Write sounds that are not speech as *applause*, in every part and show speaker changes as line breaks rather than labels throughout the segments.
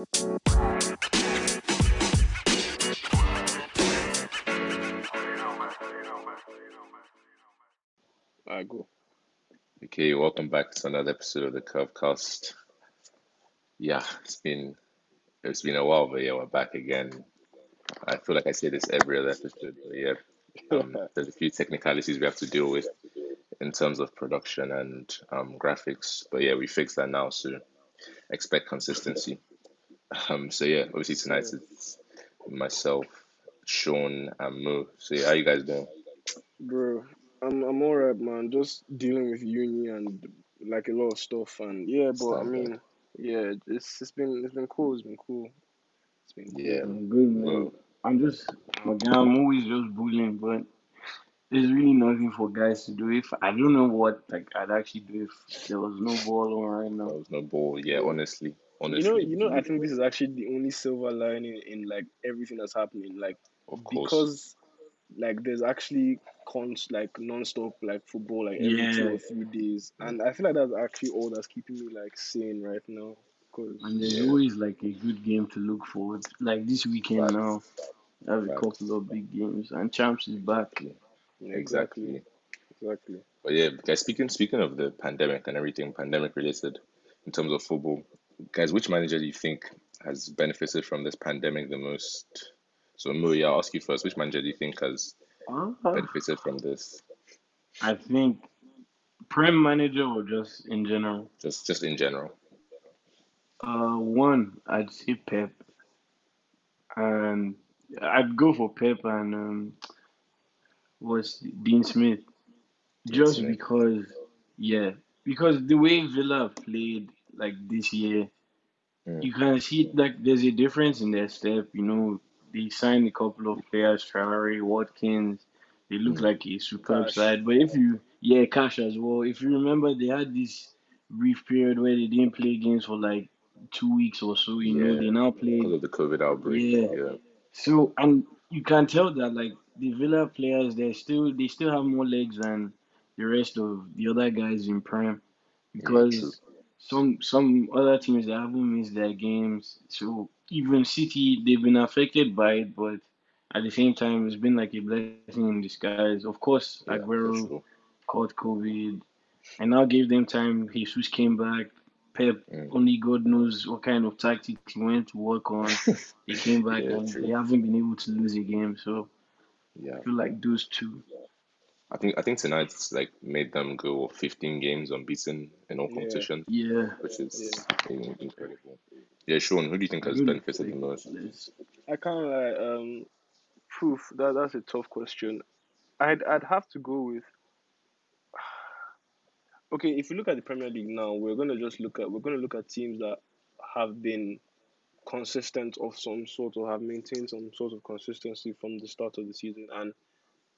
Okay, welcome back to another episode of the Curvecast. Yeah, it's been it's been a while, but yeah, we're back again. I feel like I say this every other episode, but yeah, um, *laughs* there's a few technicalities we have to deal with in terms of production and um, graphics, but yeah, we fixed that now, so expect consistency. Um, so yeah, obviously tonight it's myself, Sean, and Mo. So yeah, how you guys doing?
Bro, I'm I'm alright, man. Just dealing with uni and like a lot of stuff, and yeah, but I
Standard.
mean, yeah, it's it's been it's been cool. It's been cool. It's been cool.
Yeah,
I'm good, man.
Mo.
I'm just, again, I'm always just bullying, but there's really nothing for guys to do. If I don't know what like I'd actually do if there was no ball on right
There
now.
was no ball. Yeah, honestly,
You know, you know, I think this is actually the only silver lining in like everything that's happening. Like
of course.
because like there's actually cons like non-stop like football like every two or three days, and I feel like that's actually all that's keeping me like sane right now. Cause
and there's
Yeah,
always like a good game to look forward. to. Like this weekend
facts,
now, I have a couple of big games, and Champs is back.
Exactly,
yeah, exactly,
exactly.
exactly.
But yeah, guys, speaking speaking of the pandemic and everything pandemic related in terms of football, guys, which manager do you think has benefited from this pandemic the most? So Mo, I'll ask you first. Which manager do you think has
Ah,
benefited from this?
I think Prem manager or just in general.
Just just in general.
Uh, one I'd say Pep, and I'd go for Pep and um, was Dean Smith.
Dean
Just
Smith.
because, yeah, because the way Villa played like this year,
Mm.
you can see like there's a difference in their step. You know, they signed a couple of players, Traore, Watkins. They look
Mm.
like a superb
Cash.
side. But if you, yeah, Cash as well. If you remember, they had this brief period where they didn't play games for like two weeks or so. You know,
Yeah,
they now play because
of the COVID outbreak.
Yeah.
Yeah.
So and you can tell that like the Villa players, they still they still have more legs than the rest of the other guys in Prem
Yeah,
because some some other teams they haven't missed their games. So even City they've been affected by it, but at the same time it's been like a blessing in disguise. Of course,
Yeah,
Aguero
sure.
caught COVID and now gave them time. Jesus came back. Pep
Mm.
only God knows what kind of tactics he went to work on. *laughs* They came back
Yeah,
and
true.
they haven't been able to lose a game. So
Yeah.
I feel like those two.
I think I think tonight's like made them go 15 games unbeaten in all
Yeah,
competitions,
Yeah.
which is
yeah.
incredible. Yeah, Sean, who do you think has
Good.
benefited the most?
I kind of like um proof that that's a tough question. I'd I'd have to go with *sighs* okay. If you look at the Premier League now, we're gonna just look at we're gonna look at teams that have been consistent of some sort or have maintained some sort of consistency from the start of the season. And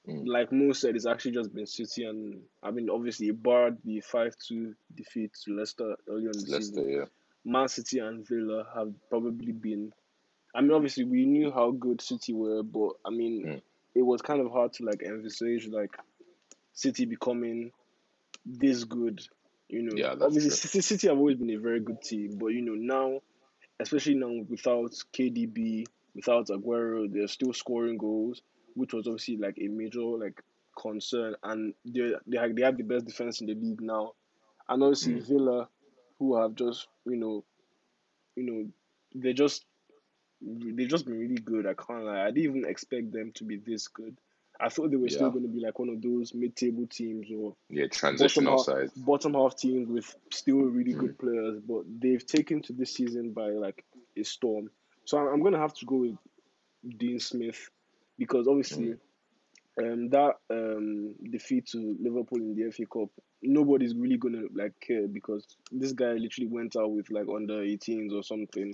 Mm.
like Mo said, it's actually just been City and I mean obviously it barred the five two defeat to Leicester earlier in the
Leicester,
season.
yeah.
Man City and Villa have probably been. I mean, obviously we knew how good City were, but I mean,
Mm.
it was kind of hard to like envisage like City becoming this good. You know,
Yeah, that's
obviously
true.
City have always been a very good team, but you know now, especially now without KDB, without Aguero, they're still scoring goals, which was obviously like a major like concern. And they they have, they have the best defense in the league now, and obviously
Mm.
Villa, who have just you know, you know, they just they've just been really good. I can't lie. I didn't even expect them to be this good. I thought they were still going to be like one of those mid-table teams or
yeah,
bottom
transitional
half
side.
bottom half teams with still really
Mm.
good players, but they've taken to this season by like a storm. So I'm, I'm gonna have to go with Dean Smith because obviously
Mm.
um that um defeat to Liverpool in the FA Cup, nobody's really gonna like care because this guy literally went out with like under 18s or something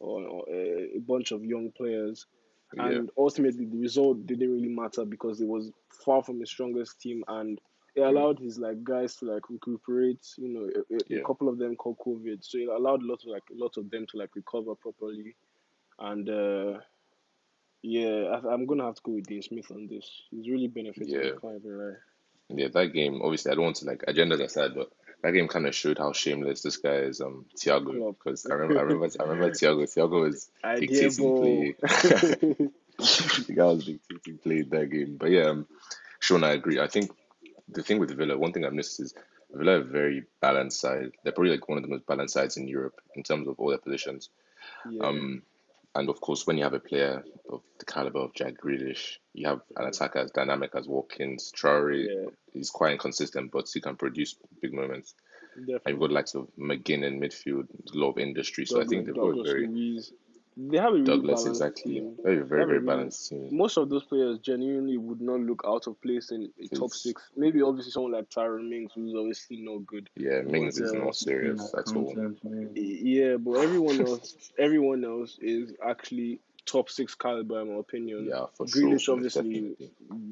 or, or a, a bunch of young players.
Yeah,
and ultimately the result didn't really matter because it was far from his strongest team and it
Mm.
allowed his like guys to like recuperate you know a, a,
yeah,
couple of them caught covid. So it allowed lots of like a lot of them to like recover properly. And uh yeah I, i'm gonna have to go with dean smith on this he's really benefited
yeah,
me quite a right
yeah. That game, obviously, I don't want to like agendas aside, but that game kind of showed how shameless this guy is, um, Thiago.
Klopp.
Because I remember, I remember, I remember *laughs* Thiago. Thiago was
Idea
dictating
ball.
play. *laughs* the guy was dictating play in that game. But yeah, um, Sean, I agree. I think the thing with Villa, one thing I've noticed is Villa are a very balanced side. They're probably like one of the most balanced sides in Europe in terms of all their positions.
yeah,
Um, and of course, when you have a player of the caliber of Jack Grealish, you have an attacker as dynamic as Watkins. Traore
yeah,
is quite inconsistent, but he can produce big moments. And you've
definitely.
got likes of McGinn in midfield, a lot of industry. So I think they've got a very
Luiz. They have a really
Douglas
balanced
exactly,
team.
very very very balanced team.
most of those players genuinely would not look out of place in a top six. Maybe obviously someone like Tyron Mings, who's obviously no good.
yeah,
But
Mings is
uh,
not serious
that
at all.
man.
yeah, but everyone else, everyone else is actually top six caliber in my opinion.
Yeah, for sure,
Grealish obviously
definitely.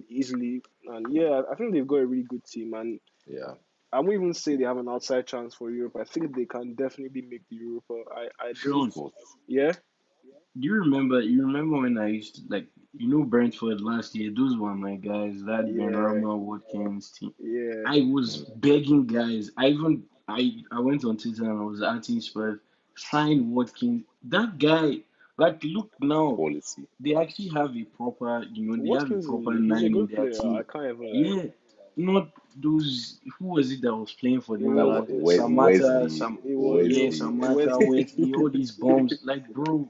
easily, and yeah, I think they've got a really good team, and
Yeah,
I won't even say they have an outside chance for Europe. I think they can definitely make the Europa. I, I don't, yeah,
do you remember? You remember when I used to like, you know, Brentford last year? Those were my guys. That
yeah,
Benrahma Watkins team.
yeah,
I was begging guys. I even I I went on Twitter and I was asking Spurs sign Watkins. That guy, like, look now,
quality.
they actually have a proper, you know, they have a
Watkins is
proper
he's a
nine in their
player. I
team.
can't ever.
Yeah, not those. Who was it that was playing for them
That
last?
was
we-
Samatta,
Wesley,
some
it
yeah,
Wesley.
Samatta, Wesley, all these bombs. Like, bro,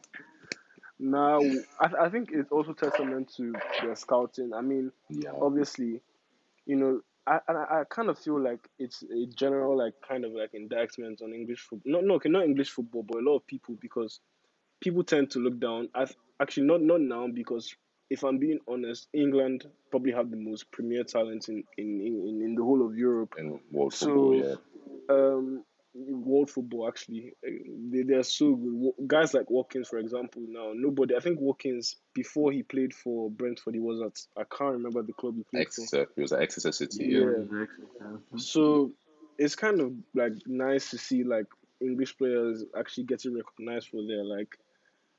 Now, I, I think it's also testament to their scouting. I mean,
Yeah,
obviously, you know, I, I I kind of feel like it's a general like kind of like indictment on English football. No, no, okay, not English football, but a lot of people because people tend to look down. I actually not not now because if I'm being honest, England probably have the most premier talent in in, in, in the whole of Europe.
And world football,
So
yeah.
um world football actually uh, they, they're so good guys like Watkins for example now nobody I think Watkins before he played for Brentford he was at I can't remember the club he played for
Exeter, it was at Exeter City,
yeah,
yeah.
yeah
it was excellent.
so it's kind of like nice to see like English players actually getting recognized for their like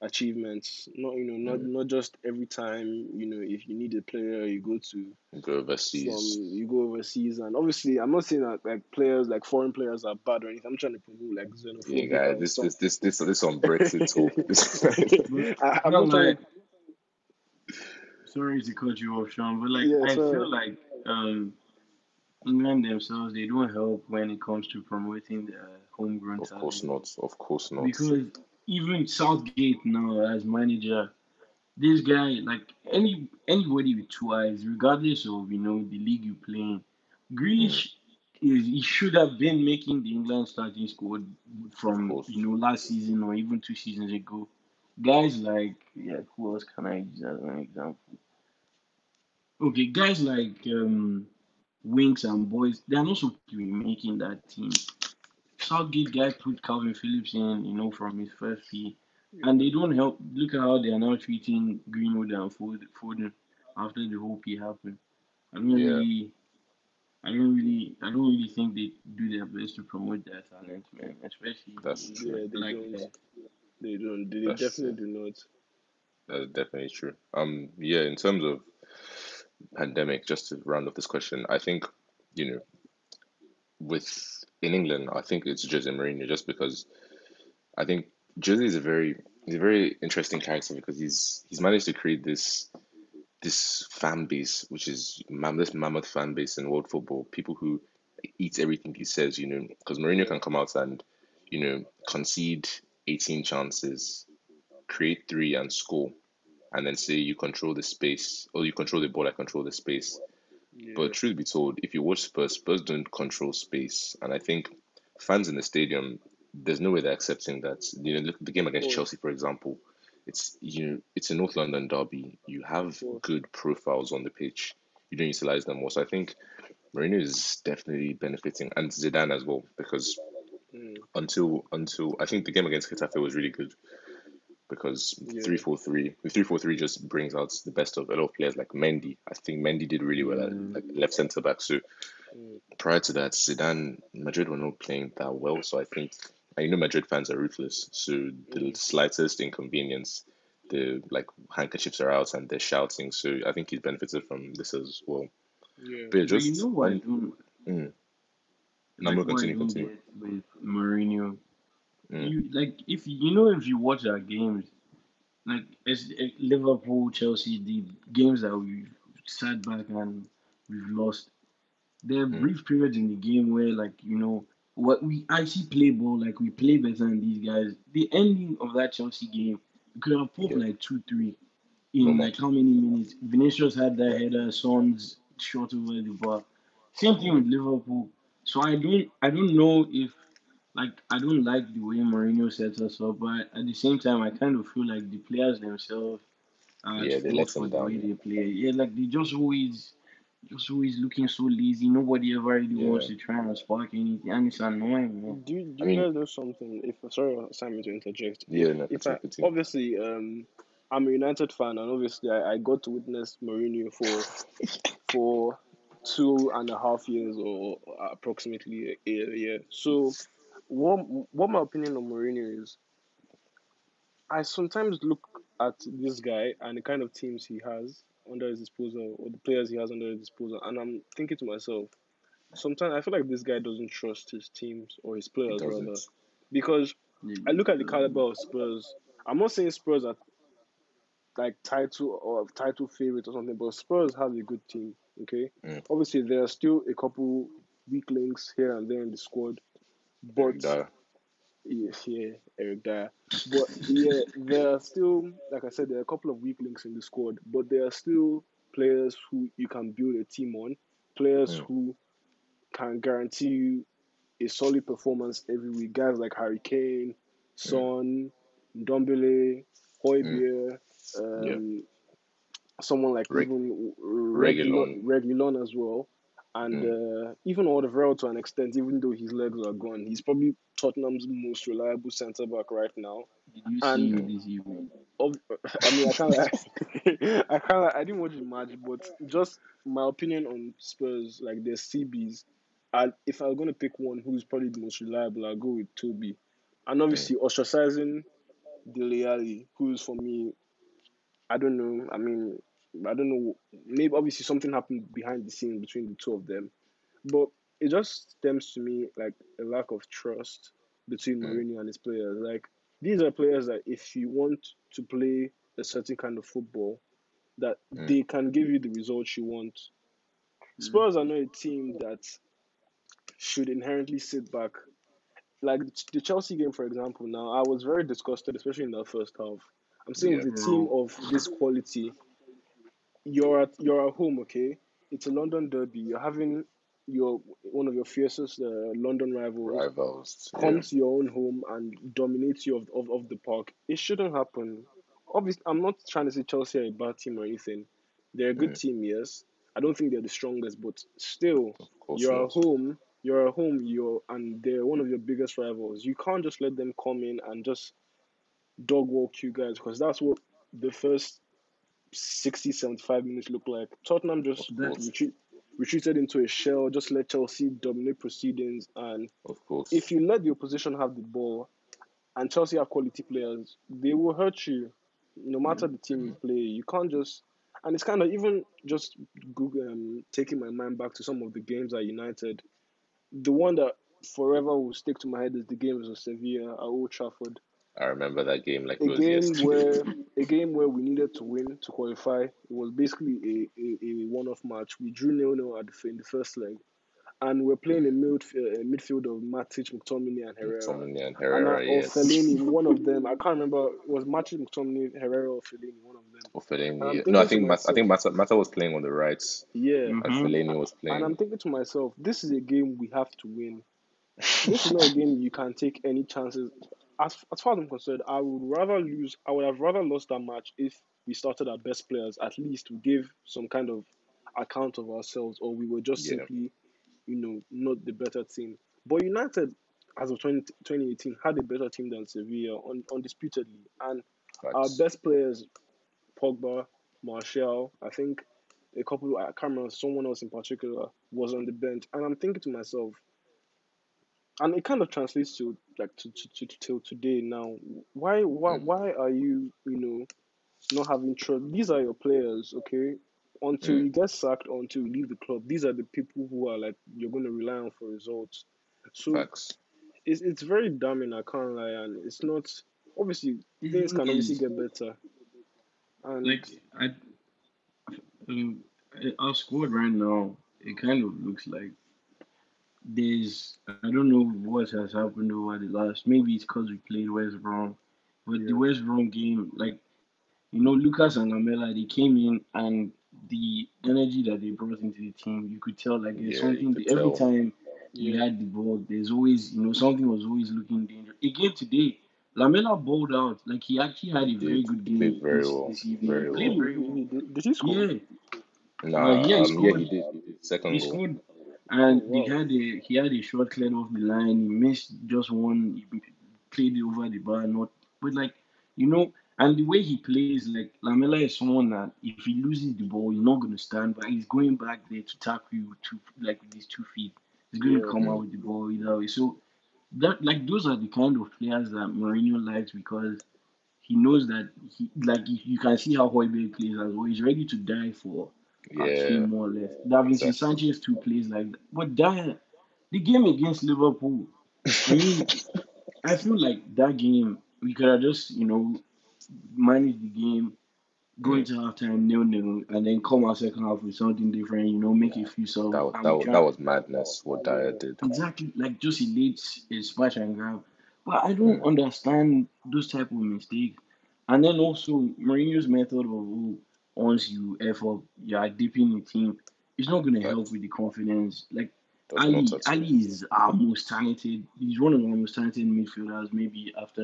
achievements not you know not
Mm.
not just every time you know if you need a player you go to
Go overseas.
some you go overseas and obviously I'm not saying that like players like foreign players are bad or anything. I'm trying to promote like
Yeah,
xenophobia
guys, this
some
this this this this on Brexit *laughs* talk.
I,
I *laughs*
I'm
feel
not
like,
to
sorry to cut you off, Sean, but like,
yeah,
I
sorry.
feel like um, England themselves, they don't help when it comes to promoting the homegrown
of course
talent.
not. Of course not.
Because even Southgate now as manager, this guy, like any anybody with two eyes, regardless of you know the league you play in,
Mm,
Grealish is he should have been making the England starting squad from you know last season or even two seasons ago. Guys like yeah, who else can I use as an example? Okay, guys like um Winks and Boys, they are not supposed to be making that team. Southgate guy put Kalvin Phillips in, you know, from his first team, and they don't help. Look at how they are now treating Greenwood and Ford- Foden after the whole P happened. I don't
Yeah,
really, I don't really, I don't really think they do their best to promote their talent, man. Especially
that's
Yeah,
true.
they
like
don't.
that.
They don't. They
That's
definitely do not.
That's definitely true. Um, yeah, in terms of pandemic, just to round off this question, I think, you know, with in England, I think it's Jose Mourinho just because I think Jose is a very he's a very interesting character because he's he's managed to create this this fan base, which is this mammoth fan base in world football, people who eat everything he says, you know, because Mourinho can come out and, you know, concede 18 chances, create three and score, and then say you control the space, or you control the ball, I control the space.
Yeah.
But truth be told, if you watch Spurs, Spurs don't control space, and I think fans in the stadium, there's no way they're accepting that. You know, the game against. Chelsea, for example, it's you know, it's a North London derby. You have good profiles on the pitch. You don't utilize them well. So I think Mourinho is definitely benefiting, and Zidane as well, because
Mm.
until until I think the game against Getafe was really good because
Yeah.
three four three the three four three just brings out the best of a lot of players like Mendy. I think Mendy did really well at
Mm.
like left centre back. So
Mm.
prior to that, Zidane Madrid were not playing that well. So I think I know Madrid fans are ruthless. So the
Mm.
slightest inconvenience, the like handkerchiefs are out and they're shouting. So I think he's benefited from this as well.
Yeah.
But yeah,
But you know what I
on
don't
mm,
like
no,
what I
continue,
don't
continue.
get with Mourinho.
Mm.
You like if you know if you watch our games, like as eh, Liverpool, Chelsea, the games that we sat back and we've lost. There are
Mm.
brief periods in the game where like you know what we actually play ball like we play better than these guys. The ending of that Chelsea game, we could have pulled
Yeah.
like two, three in
Normal.
like how many minutes? Vinicius had that header, Son's shot over the bar. Same thing with Liverpool. So I don't I don't know if like I don't like the way Mourinho sets us up, but at the same time I kind of feel like the players themselves are
Yeah, they let
for
them
the
down.
way they play. Yeah, like they just always just always looking so lazy. Nobody ever really
Yeah.
wants to try and spark anything and it's annoying, man.
Do, do
I
you
mean-
guys know something? If sorry, Simon, to interject.
Yeah, no,
If
continue,
I obviously um I'm a United fan and obviously I, I got to witness Mourinho for *laughs* for two and a half years or approximately a, a year. So what what my opinion on Mourinho is I sometimes look at this guy and the kind of teams he has under his disposal or the players he has under his disposal and I'm thinking to myself, sometimes I feel like this guy doesn't trust his teams or his players rather. Because
Yeah.
I look at the caliber of Spurs. I'm not saying Spurs are like title or title favorite or something, but Spurs have a good team. Okay,
Mm.
obviously there are still a couple weak links here and there in the squad, but
Dier.
yeah, yeah, Eric Dier. But yeah, there are still, like I said, there are a couple of weak links in the squad, but there are still players who you can build a team on, players
Mm.
who can guarantee you a solid performance every week. Guys like Harry Kane, Son, Ndombele, Højbjerg, um, someone like
Reg-
even.
Reguilon,
Reguilon as well. And uh, even Alderweireld to an extent, even though his legs are gone, he's probably Tottenham's most reliable centre back right now.
Did you
and-
see him this evening?
Of, I mean, I can't, lie. *laughs* I can't. I didn't watch the match, but just my opinion on Spurs, like their CBs. I, if I'm gonna pick one who's probably the most reliable, I'll go with Toby, and obviously ostracizing Dele Alli, who's for me, I don't know. I mean, I don't know. Maybe obviously something happened behind the scenes between the two of them, but it just stems to me like a lack of trust between
Mm.
Mourinho and his players. Like these are players that if you want to play a certain kind of football, that
Mm.
they can give you the results you want. Spurs are not a team that should inherently sit back. Like the Chelsea game, for example. Now, I was very disgusted, especially in that first half. I'm saying
Yeah.
a team of this quality, you're at you're at home, okay? It's a London derby. You're having your one of your fiercest uh, London rivals
Rivals.
come
Yeah.
to your own home and dominate you of, of, of the park. It shouldn't happen. Obviously, I'm not trying to say Chelsea are a bad team or anything. They're a good
Mm.
team, yes. I don't think they're the strongest, but still, you're at home. You're at home. You're and they're one of your biggest rivals. You can't just let them come in and just dog walk you guys because that's what the first 60, 75 minutes look like. Tottenham just retreat, retreated into a shell. Just let Chelsea dominate proceedings and
Of course.
if you let the opposition have the ball and Chelsea have quality players, they will hurt you no matter the team you play. You can't just and it's kind of even just Google um, taking my mind back to some of the games at United. The one that forever will stick to my head is the games of Sevilla at Old Trafford.
I remember that game like
A
it was
game where *laughs* a game where we needed to win to qualify. It was basically a, a, a one-off match. We drew nil nil at the in the first leg, and we're playing a midfield, a midfield of Matic, McTominay, and Herrera.
Tomlin and
And
Herrera,
I, or
yes.
Fellaini, *laughs* one of them. I can't remember. It was Matic, McTominay, Herrera, or Fellaini, one of them.
Or Fellaini.
I'm
yeah. No, I think Mat- I think Mata, Mata was playing on the right
Yeah.
and
Mhm.
Fellaini was playing.
And I'm thinking to myself, this is a game we have to win. *laughs* This is not a game you can take any chances. As, as far as I'm concerned, I would rather lose. I would have rather lost that match if we started our best players. At least we gave some kind of account of ourselves, or we were just
Yeah.
simply, you know, not the better team. But United, as of 20, 2018, had a better team than Sevilla, un, undisputedly. And our best players, Pogba, Martial, I think a couple, I can't remember, someone else in particular was on the bench. And I'm thinking to myself, and it kind of translates to like to, to, to, to till today now. Why why
Mm.
why are you, you know, not having trust? These are your players, okay? Until
Mm.
you get sacked or until you leave the club, these are the people who are like you're gonna rely on for results. So
Facts.
it's it's very damning. I can't lie, and it's not obviously things can obviously get better. And
like I, um, our squad right now, it kind of looks like there's I don't know what has happened over the last. Maybe it's because we played West Brom, but the West Brom game, like you know, Lucas and Lamela, they came in and the energy that they brought into the team, you could tell like there's
Yeah,
something
could
every time we
yeah,
had the ball, there's always you know something was always looking dangerous. Again today, Lamela bowled out like he actually had
He
a very
did.
good
He played
game
very
this
well.
this evening. He
Very
played
well.
he,
very well.
did, did he score?
Yeah, uh,
Nah,
yeah, he
um, yeah, he did. He did.
He
Second goal.
scored, and they
wow,
had a he had a shot cleared off the line. He missed just one. He played it over the bar, not but like you know, and the way he plays, like Lamela is someone that if he loses the ball, he's not gonna stand, but he's going back there to tackle you to like with his two feet. He's going to
yeah,
come out
Mm.
with the ball either way. So that like those are the kind of players that Mourinho likes because he knows that he like you you can see how Højbjerg plays as well. He's ready to die for a
Yeah,
more or less. Davinson
exactly.
Sanchez too plays like that. But that the game against Liverpool, I mean, *laughs* I feel like that game we could have just you know managed the game, go
Mm.
into halftime nil nil, and then come out second half with something different. You know, make a few subs,
That was that
we
was,
try
that was madness. What
Dier
did.
exactly like just a is smash and grab. But I don't
Mm.
understand those type of mistakes. And then also Mourinho's method of once you F up, you are dipping the team. It's not gonna help with the confidence. Like Ali. Ali is our most talented. He's one of our most talented midfielders, maybe after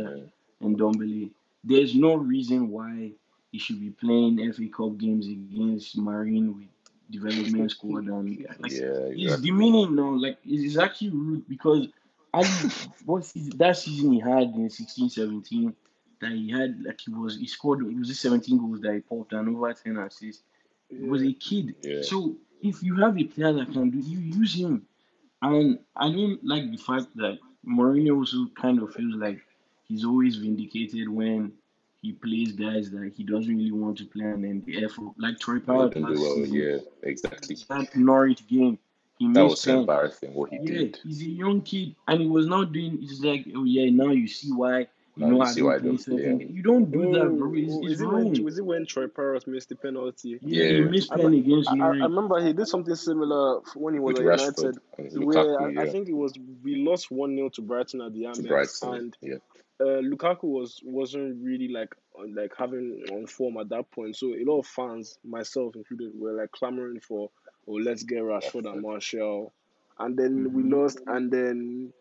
Mm.
Ndombele. There's no reason why he should be playing FA Cup games against Marine with development squad and *laughs* like
Yeah,
it's
exactly.
demeaning now. Like it's actually rude because Ali, *laughs* what season, that season he had in 16, 17, that he had like he was he scored it was just 17 goals that he popped and over 10 assists. He was a kid.
Yeah.
So if you have a player that can do, you use him. And I don't like the fact that Mourinho also kind of feels like he's always vindicated when he plays guys that he doesn't really want to play and then the effort. Like Troy Parrott last
well.
season,
Yeah, exactly.
that Norwich game, he
That was so embarrassing what he
Yeah,
did.
he's a young kid and he was not doing it's like, oh yeah, now you see why you know I
see
don't
why I
play
don't play.
certain You don't do that, bro. It's,
oh,
it's
is it when
wrong.
was it when Troy Parrott missed the penalty?
Yeah, he missed
I,
pen against
I, I I remember he did something similar when he was
with
at United,
and
where
Lukaku.
I, I think it was we lost one 0 to Brighton at the
to
Amex,
Brighton.
and
Yeah,
uh, Lukaku was wasn't really like like having on form at that point. So a lot of fans, myself included, were like clamoring for, "Oh, let's get Rashford and
Rashford.
Martial," and then we
hmm
lost, and then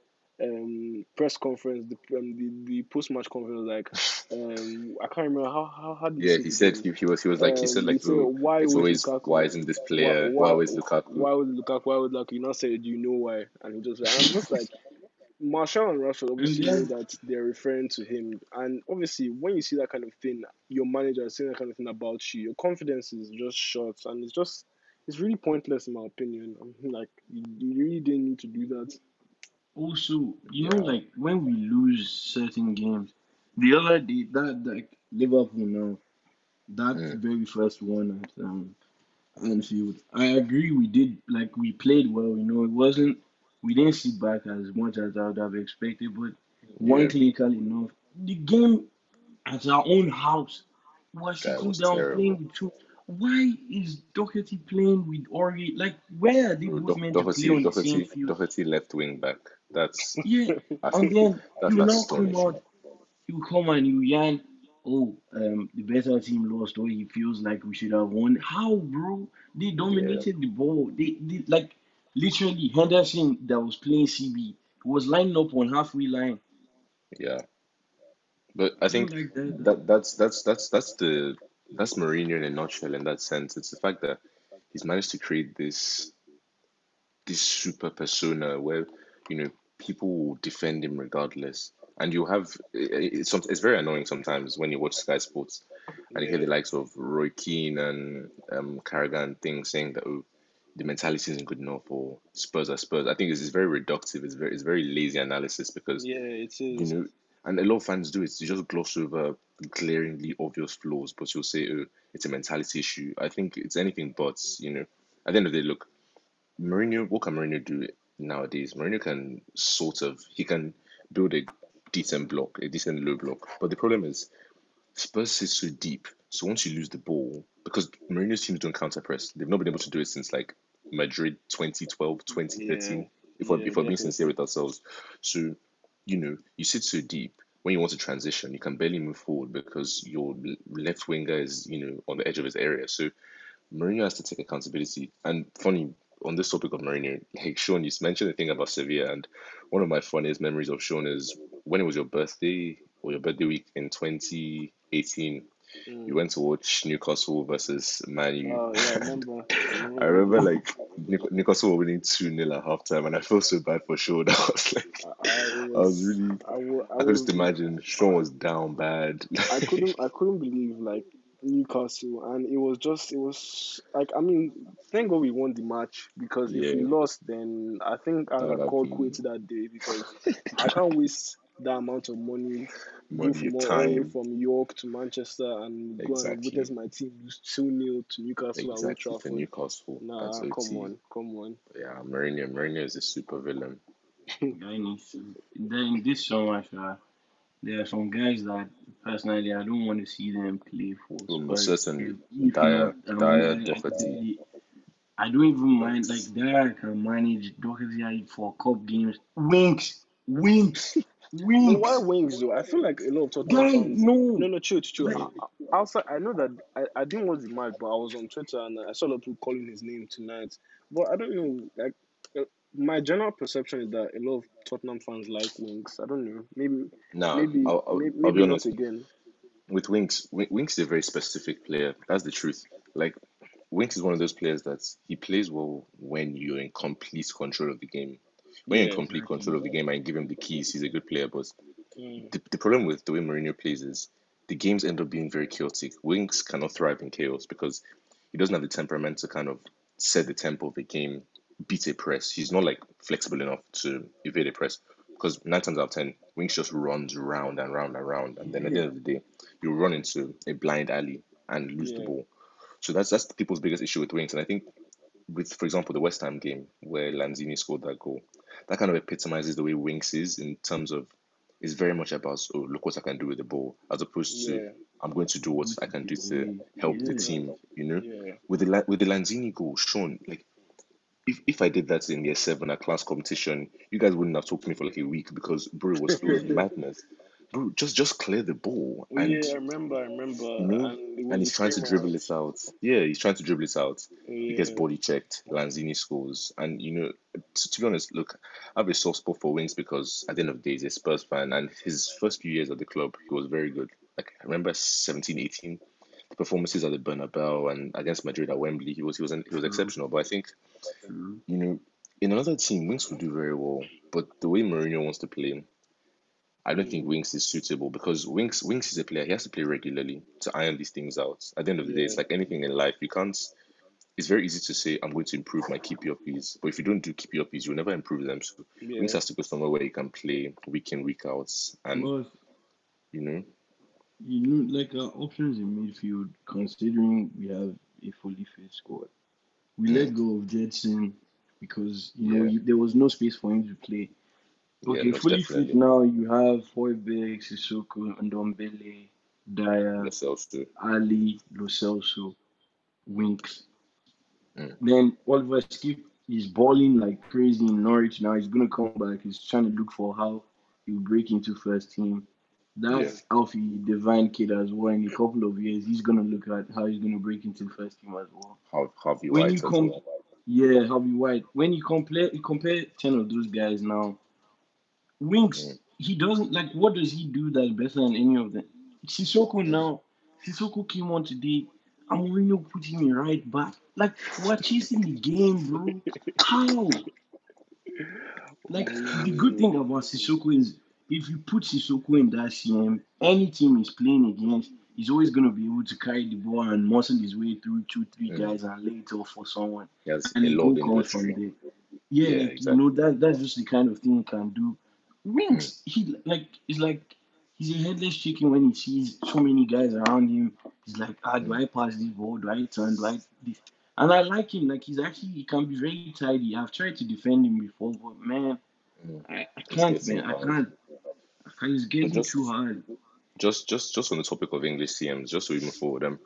um press conference, the um, the, the post match conference, like um I can't remember how how how did he
Yeah,
say
he said he, he was he was like he said
Um, he
like
said,
oh
"Why
it's
was
always why isn't this
Why
player why
why
always Lukaku?
why was Lukaku? Why was Lukaku?" You not say, "Do you know why?" And he just and I'm just like. Martial and Rashford obviously know that they're referring to him, and obviously when you see that kind of thing, your manager is saying that kind of thing about you, your confidence is just shot, and it's just it's really pointless in my opinion. I'm like you, you really didn't need to do that.
Also, you know,
Yeah,
like when we lose certain games, the other day that like Liverpool now, that
mm,
very first one at um Anfield, I agree we did like we played well, you know, it wasn't we didn't sit back as much as I would have expected, but one
yeah,
clinical enough. The game at our own house,
that
sitting
was
down playing
terrible.
with two. Why is Doherty playing with Aurier? Like, where are they both
Do-
meant to play
Doherty
on the same
Doherty
field?
Doherty left wing back. That's *laughs*
Yeah, *laughs*
that's
and then
that's
you now come out, you come and you yarn, oh, um, the better team lost, or he feels like we should have won. How, bro? They
Yeah,
dominated the ball. They, they like literally Henderson that was playing CB was lining up on halfway line.
yeah. But I
I
think
like that.
that that's that's that's that's the that's Mourinho in a nutshell in that sense. It's the fact that he's managed to create this this super persona where you know people will defend him regardless. And you have it's it's very annoying sometimes when you watch Sky Sports and you hear the likes of Roy Keane and um Carragher and things saying that oh the mentality isn't good enough or Spurs are Spurs. I think this is very reductive. It's very it's very lazy analysis because
yeah, it is.
you know, and a lot of fans do it. You just gloss over glaringly obvious flaws, but you'll say, "Oh, it's a mentality issue." I think it's anything but. You know, at the end of the day, look, Mourinho. What can Mourinho do? nowadays. Mourinho can sort of he can build a decent block, a decent low block. But the problem is Spurs is so deep. So once you lose the ball, because Mourinho's teams don't counter press, they've not been able to do it since like Madrid 2012, 2013.
Yeah,
if we're,
yeah,
if we're being sincere with ourselves. So, you know, you sit so deep. When you want to transition, you can barely move forward because your left winger is, you know, on the edge of his area. So Mourinho has to take accountability. And funny on this topic of Mourinho, like Sean, you mentioned the thing about Sevilla, and one of my funniest memories of Sean is when it was your birthday or your birthday week in 2018. You
Mm.
went to watch Newcastle versus Man U.
Oh yeah, I remember. *laughs* I remember.
I remember like Newcastle were winning 2 0 at halftime, and I felt so bad for Sean. *laughs* I was like,
I, I
I was
was.
really,
I, wa- I
I could just imagine Sean was down bad.
I couldn't. I *laughs* couldn't believe like Newcastle, and it was just. It was like I mean, thank God we won the match because if we lost, then I think I
that
would have called quits that day because I can't waste that amount of money, go
money,
from all, all
time.
from York to Manchester and go and witness my team lose 2 0 to Newcastle at Old
Exactly for
Trafford.
Newcastle. That's
Nah, come
OT.
on, come on.
Yeah, Mourinho. Mourinho is a super villain.
Guy needs to. Then this summer, uh, there are some guys that personally I don't want to see them play for
Oh, most
Spurs.
certainly.
If, if
Dier,
not, um,
Dier,
I, I,
Doherty.
I don't even mind. Like Dier can manage Doherty for cup games. Winks, winks,
But why
Winks
though? I feel like a lot of Tottenham
Guy,
fans. No,
no.
no, chill, chill.
Like,
I- I- Outside, I know that I, I didn't watch the match, but I was on Twitter and I saw a lot of people calling his name tonight. But I don't know, like uh, my general perception is that a lot of Tottenham fans like Winks. I don't know. Maybe,
Nah,
maybe,
I'll, I'll,
maybe,
I'll be
maybe not
honest.
again.
With Winks, Win- Winks is a very specific player. That's the truth. Like, Winks is one of those players that he plays well when you're in complete control of the game. When you're in complete control of the game and give him the keys, he's a good player. But
Mm.
the, the problem with the way Mourinho plays is the games end up being very chaotic. Winks cannot thrive in chaos because he doesn't have the temperament to kind of set the tempo of the game, beat a press. He's not like flexible enough to evade a press because nine times out of ten, Winks just runs round and round and round, and then at the end of the day, you run into a blind alley and lose the ball. So that's that's people's biggest issue with Winks, and I think with, for example, the West Ham game where Lanzini scored that goal, that kind of epitomizes the way Winks is in terms of it's very much about oh look what I can do with the ball as opposed to
yeah,
I'm going to do what I can do to help the team. You know,
yeah.
with the with the Lanzini goal, Sean, like if, if I did that in year seven at class competition, you guys wouldn't have talked to me for like a week because bro, it was it was *laughs* madness. Bro, just just clear the ball and
yeah, I remember, I remember,
you know,
and
and he's trying to
screamer.
dribble it out. Yeah, he's trying to dribble it out. He gets body checked. Lanzini scores, and you know, to, to be honest, look, I have a soft spot for Winks because at the end of the day, he's a Spurs fan, and his first few years at the club, he was very good. Like I remember 17, 18, the performances at the Bernabeu and against Madrid at Wembley, he was he was he was
True,
exceptional. But I think
true.
you know, in another team, Winks would do very well. But the way Mourinho wants to play, I don't think
mm,
Winks is suitable because Winks Winks is a player. He has to play regularly to iron these things out. At the end of the day, it's like anything in life. You can't. It's very easy to say I'm going to improve my KPIs, but if you don't do KPIs, you'll never improve them. So Winks has to go somewhere where he can play week in week out, and
But
you know,
you know, like our options in midfield, considering we have a fully fit squad, we
mm,
let go of Gedson because you know
yeah,
you, there was no space for him to play.
Yeah,
Okay,
most
fully fit
definitely.
now. You have Højbjerg, Sissoko, Ndombele, Dier,
Lascelles too.
Ali, Lo Celso, Winks.
Mm,
Then Oliver Skipp is balling like crazy in Norwich now. He's gonna come back. He's trying to look for how he'll break into first team.
yeah,
That Alfie Devine kid as well. In a couple of years, he's gonna look at how he's gonna break into first team as well.
Har- Harvey
When
White
you
as
come,
well.
yeah, Harvey White. When you compare, you compare ten of those guys now. Winks, he doesn't like. What does he do that's better than any of them? Sissoko now. Sissoko came on today. and Mourinho put him in right back. Like we're chasing the game, bro. How? Like the good thing about Sissoko is if you put Sissoko in that CM, any team he's playing against, he's always gonna be able to carry the ball and muscle his way through two, three
mm.
guys and lay it off for someone.
Has
And
a lot
goal
of
comes from there. Yeah,
Yeah,
like you know that that's just the kind of thing he can do. Winks, he like it's like he's a headless chicken when he sees so many guys around him. He's like, ah, do I pass this ball? Do I turn? Do I this? And I like him. Like he's actually he can be very tidy. I've tried to defend him before, but man,
Mm.
I, I can't, man. I can't. I can't. He's getting
just-
too hard.
Just, just, just on the topic of English CMs, just so we move forward. Um,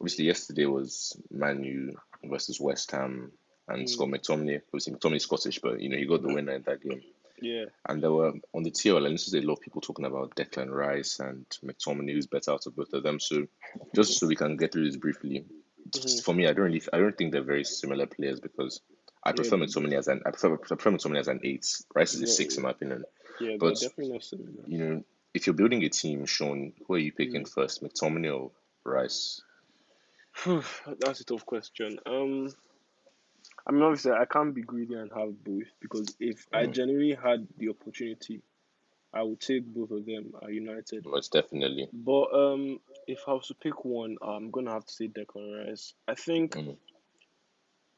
obviously yesterday was Manu versus West Ham, and
Mm.
Scott McTominay. Obviously McTominay's Scottish, but you know he got the winner in that game.
Yeah.
And there were on the TL, and this is a lot of people talking about Declan Rice and McTominay, who's better out of both of them. So, just so we can get through this briefly,
Mhm.
for me, I don't really, I don't think they're very similar players because I prefer
Yeah.
McTominay as an, I prefer, I prefer McTominay as an eight. Rice is a
Yeah.
six in my opinion.
Yeah,
But-
definitely not similar.
You know, if you're building a team, Sean, who are you picking first, McTominay or Rice? *sighs*
That's a tough question. Um, I mean, obviously, I can't be greedy and have both because if I
Mm.
genuinely had the opportunity, I would take both of them at United.
Most definitely.
But um, if I was to pick one, I'm gonna have to say Declan Rice. I think,
Mm.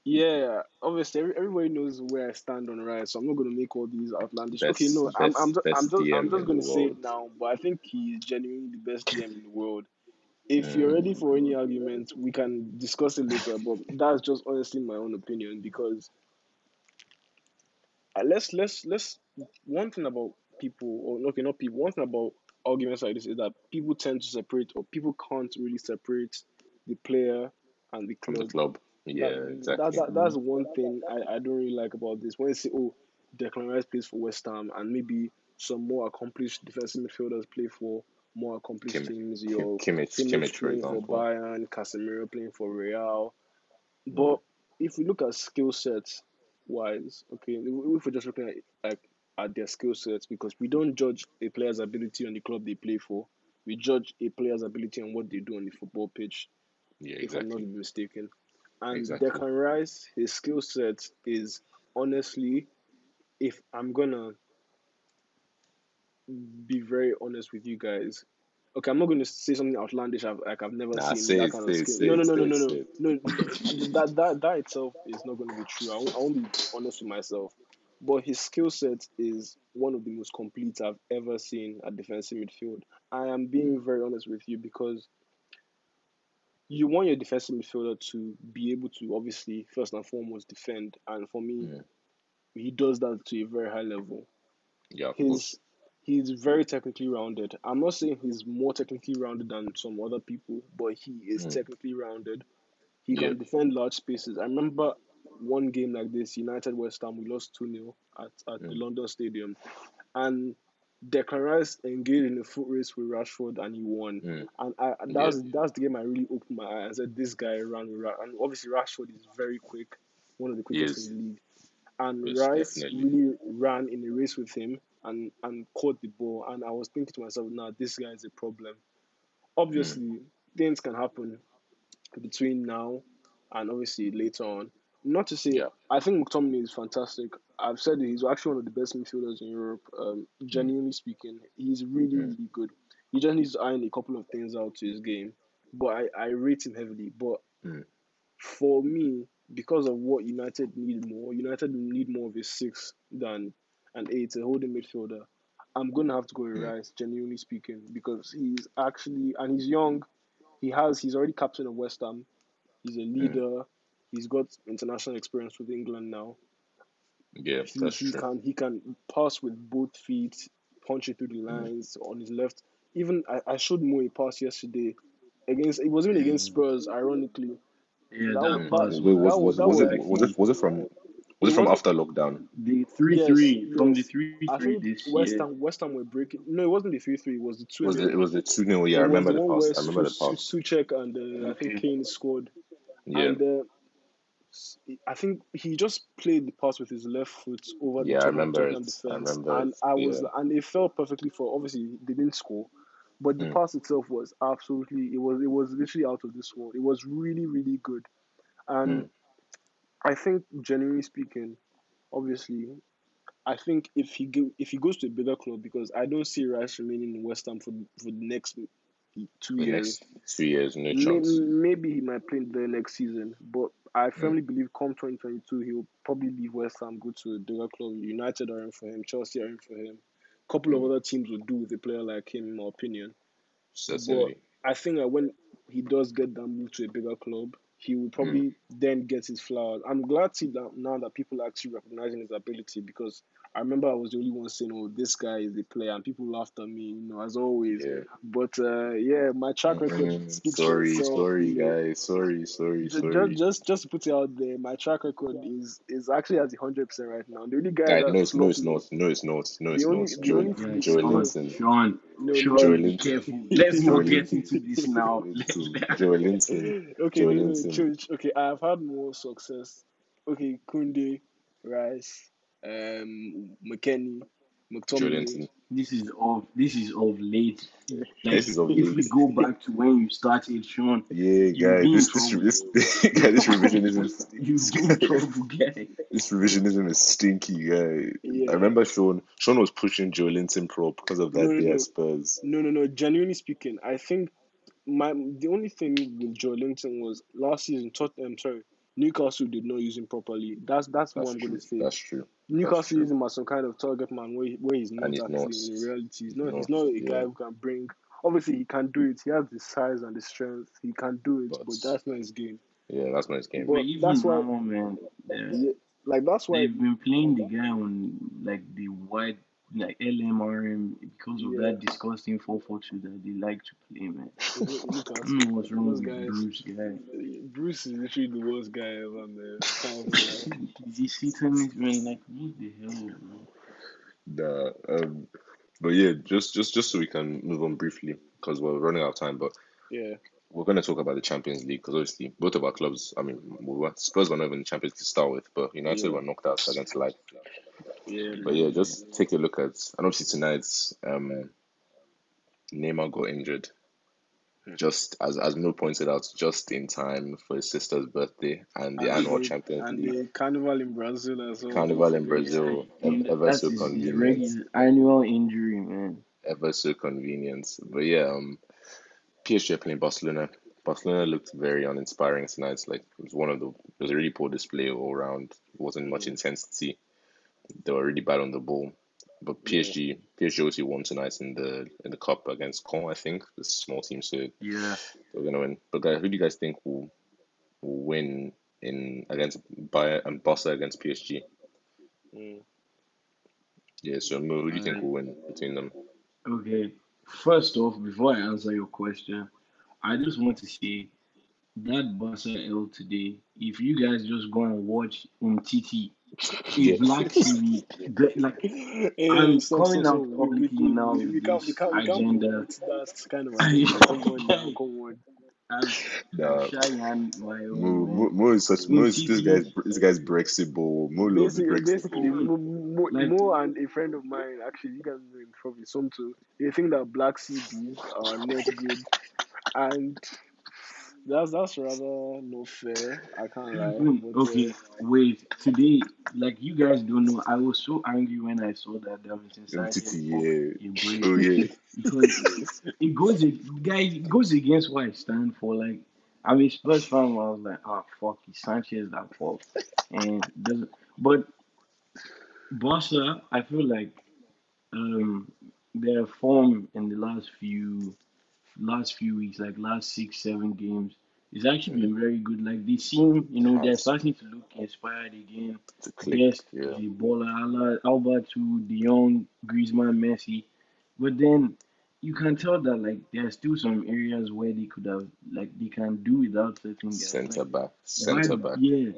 yeah, obviously, every, everybody knows where I stand on Rice, so I'm not gonna make all these outlandish. okay,
Best-
no, I'm
best-
I'm just,
best
I'm just, I'm just gonna say it now. But I think he's genuinely the best DM in the world. If
Mm.
you're ready for any argument, we can discuss it later. But that's just honestly my own opinion because uh, let's let's let's one thing about people or okay not people one thing about arguments like this is that people tend to separate or people can't really separate the player and the club.
the club. Yeah,
That-
exactly.
That, that, that's one thing I, I don't really like about this. When you say, oh, Declan Rice plays for West Ham and maybe some more accomplished defensive midfielders play for more accomplished
Kim-
teams,
Kim-
your
Kimmich,
Kimmich
Kimmich, for
playing for
example.
Bayern, Casemiro playing for Real.
Mm.
But if we look at skill sets wise, okay, if we're just looking at like at their skill sets, because we don't judge a player's ability on the club they play for, we judge a player's ability on what they do on the football pitch
Yeah, exactly.
if I'm not mistaken. And
Exactly.
Declan Rice, his skill set is honestly, if I'm gonna be very honest with you guys, okay, I'm not gonna say something outlandish I've, like I've never
Nah,
seen that
it,
kind of skill. No, no, no, no, no, no, *laughs* no. that that that itself is not gonna be true. I won't, I won't be honest with myself. But his skill set is one of the most complete I've ever seen at defensive midfield. I am being very honest with you because you want your defensive midfielder to be able to obviously first and foremost defend, and for me,
Mm.
he does that to a very high level.
Yeah, of course.
He's very technically rounded. I'm not saying he's more technically rounded than some other people, but he is
Mm.
technically rounded. He
Yeah.
can defend large spaces. I remember one game like this, United West Ham, we lost 2 0 at, at the
Mm.
London Stadium. And Declan Rice engaged in a foot race with Rashford and he won.
Mm.
And I that's that's the game I really opened my eyes and said this guy ran with Ra- and obviously Rashford is very quick, one of the quickest
is.
in the league. And
Yes,
Rice
definitely.
really ran in a race with him and and caught the ball. And I was thinking to myself, nah, this guy is a problem. Obviously, things can happen between now and obviously later on. Not to say
Yeah.
I think McTominay is fantastic. I've said it, he's actually one of the best midfielders in Europe. Um, genuinely speaking, he's really,
Mm.
really good. He just needs to iron a couple of things out to his game, but I, I rate him heavily. But
Mm.
for me, because of what United need more, United need more of a six than an eight, a holding midfielder. I'm gonna have to go with
Mm.
Rice, genuinely speaking, because he's actually and he's young. He has he's already captain of West Ham. He's a
Mm.
leader. He's got international experience with England now.
Yeah,
He,
that's
he
true.
can he can pass with both feet, punch it through the lines on his left. Even I, I showed Mo a pass yesterday against it wasn't even against Spurs, ironically.
Yeah,
That
that
was-
pass.
Wait, was,
that
was,
that
was,
was
it, was it was it from was it from after lockdown?
The three three
Yes,
from the
yes.
three
I
three
think
this
West
year.
Ham West Ham were breaking. No, it wasn't the three three. It was the two.
Was it it was the two 0 Yeah, I remember the
one
pass. I
where
remember the pass.
Su- Soucek and uh, I think Kane scored.
Yeah,
And uh, s- I think he just played the pass with his left foot over the
Yeah, I
top of
remember
Tottenham
it. I remember
and
it.
I was
Yeah.
and it fell perfectly for. Obviously, they didn't score, but the
Mm.
pass itself was absolutely. It was it was literally out of this world. It was really really good, and
Mm.
I think generally speaking, obviously. I think if he go, if he goes to a bigger club, because I don't see Rice remaining in West Ham for for the next two
the
years.
next two years, no
May-
chance.
Maybe he might play there next season, but I firmly believe come 2022 he'll probably leave West Ham, go to a bigger club. United are in for him, Chelsea are in for him. A couple of
Mm.
other teams would do with a player like him, in my opinion.
Certainly.
I think that when he does get that move to a bigger club, he will hmm. probably then get his flowers. I'm glad to see that now that people are actually recognizing his ability because I remember I was the only one saying, "Oh, this guy is a player," and people laughed at me, you know, as always.
Yeah.
But uh, yeah, my track record
Mm,
speaks
sorry,
for itself.
sorry,
you know.
guys. Sorry, sorry,
Ju-
sorry.
Just, just, just to put it out there, my track record is is actually at hundred percent right now. The only guy
Guys,
that
no, it's no, it's not. No, it's not. No, it's
only,
not.
the
Joel,
only,
Yeah,
the
Joelinton.
Sean,
no,
Sean,
no,
Joelinton.
careful. Let's not get into this now. *laughs*
Joelinton. Joel Linton. *laughs*
okay,
Joel
no, no,
Linton.
chill, chill. okay. I have had more success. Okay, Kunde, Rice, um,
McKennie,
McTominay.
Linton.
This is of this is of late. Like *laughs*
This is of
if we go back to when you started, Sean,
Yeah,
you
guys. This, this,
trouble.
this, *laughs* guys, this revisionism. *laughs*
You be trouble, guy.
This revisionism is stinky, guy.
Yeah.
I remember Sean. Sean was pushing Joelinton pro because of
No,
that
no,
day
no.
Spurs.
No, no, no. Genuinely speaking, I think my the only thing with Joelinton was last season. I'm sorry, Newcastle did not use him properly. That's that's what I'm going to say.
That's true.
Newcastle
true.
use him as some kind of target man where, he- where he's not
he's
actually
not.
in reality. He's
He's
not.
not.
He's not a
Yeah.
guy who can bring. Obviously, he can do it. He has the size and the strength. He can do it,
But
but that's not his game.
yeah, that's not his game.
But
But even
that's why,
man, they're-
yeah, like that's why.
they've been playing the guy on like the wide like LMRM because of
Yeah,
that disgusting 442 that they like to play, man.
look look *laughs*
I don't know what's wrong with
guys.
Bruce, guy.
Bruce is literally the worst guy ever, man. *laughs* Can't even lie.
Is he sitting it, man? Like, what the hell, bro?
Nah, um, but yeah, just just just so we can move on briefly because we're running out of time. But
Yeah,
we're going to talk about the Champions League because obviously both of our clubs. I mean, we were, Spurs were not even in the Champions League to start with, but United
yeah,
were knocked out against Leipzig.
Yeah,
But yeah, just take a look at. And obviously tonight, um, Neymar got injured. Just as as Mo pointed out, just in time for his sister's birthday and the
and
annual
the
Champions
and
League
the carnival in Brazil as well.
Carnival in. Brazil. ev- Ever
that's
so
his, his
convenient.
regular annual injury, man.
Ever so convenient. But yeah, um, PSG are playing Barcelona. Barcelona looked very uninspiring tonight. Like it was one of the it was a really poor display all around. It wasn't much
Mm,
intensity. They were really bad on the ball. But
yeah,
PSG PSG obviously won tonight in the in the cup against Caen, I think. A small team, so
Yeah.
they're gonna win. But guys, who do you guys think will, will win in against Bayern and Barca against PSG?
mm.
Yeah, so Mo, who do you think
Uh,
will win between them?
okay. First off, before I answer your question, I just want to say that Barca L today, if you guys just go and watch Umtiti, a
Yeah.
black TV, the- like
Hey,
I'm
stop,
coming
stop,
out
stop. We, we,
publicly
we,
now
we, we
with
can't we can't we can't
agenda.
promote that kind of agenda. *laughs* Come on now,
Okay.
come on.
I'm, I'm
Nah,
shy and my
Mo,
own
Mo. Mo is such Mo is this guy's this guy's Brexit ball. Mo loves
Basically,
Brexit
basically. Mo, Mo,
like
Mo and a friend of mine, actually, you guys know him probably some too. They think that black CBs are not good, and that's that's rather no fair. I can't lie,
Boom.
but uh,
Okay, wait. Today, like you guys don't know, I was so angry when I saw that Davinson Sanchez
MTT, yeah. Oh yeah.
because it goes, ag- guys, it goes against what I stand for. Like, I'm a Spurs fan. I was like, oh fuck, it's Sanchez that fault, and doesn't. But Barca, I feel like um their form in the last few last few weeks, like last six, seven games, it's actually been very good. Like they seem, you know, they're starting to look inspired again. Yes,
yeah.
the baller, Alba to De Jong, Griezmann, Messi, but then you can tell that like there are still some areas where they could have like they can do without certain guys.
Centre back. Centre back.
yeah,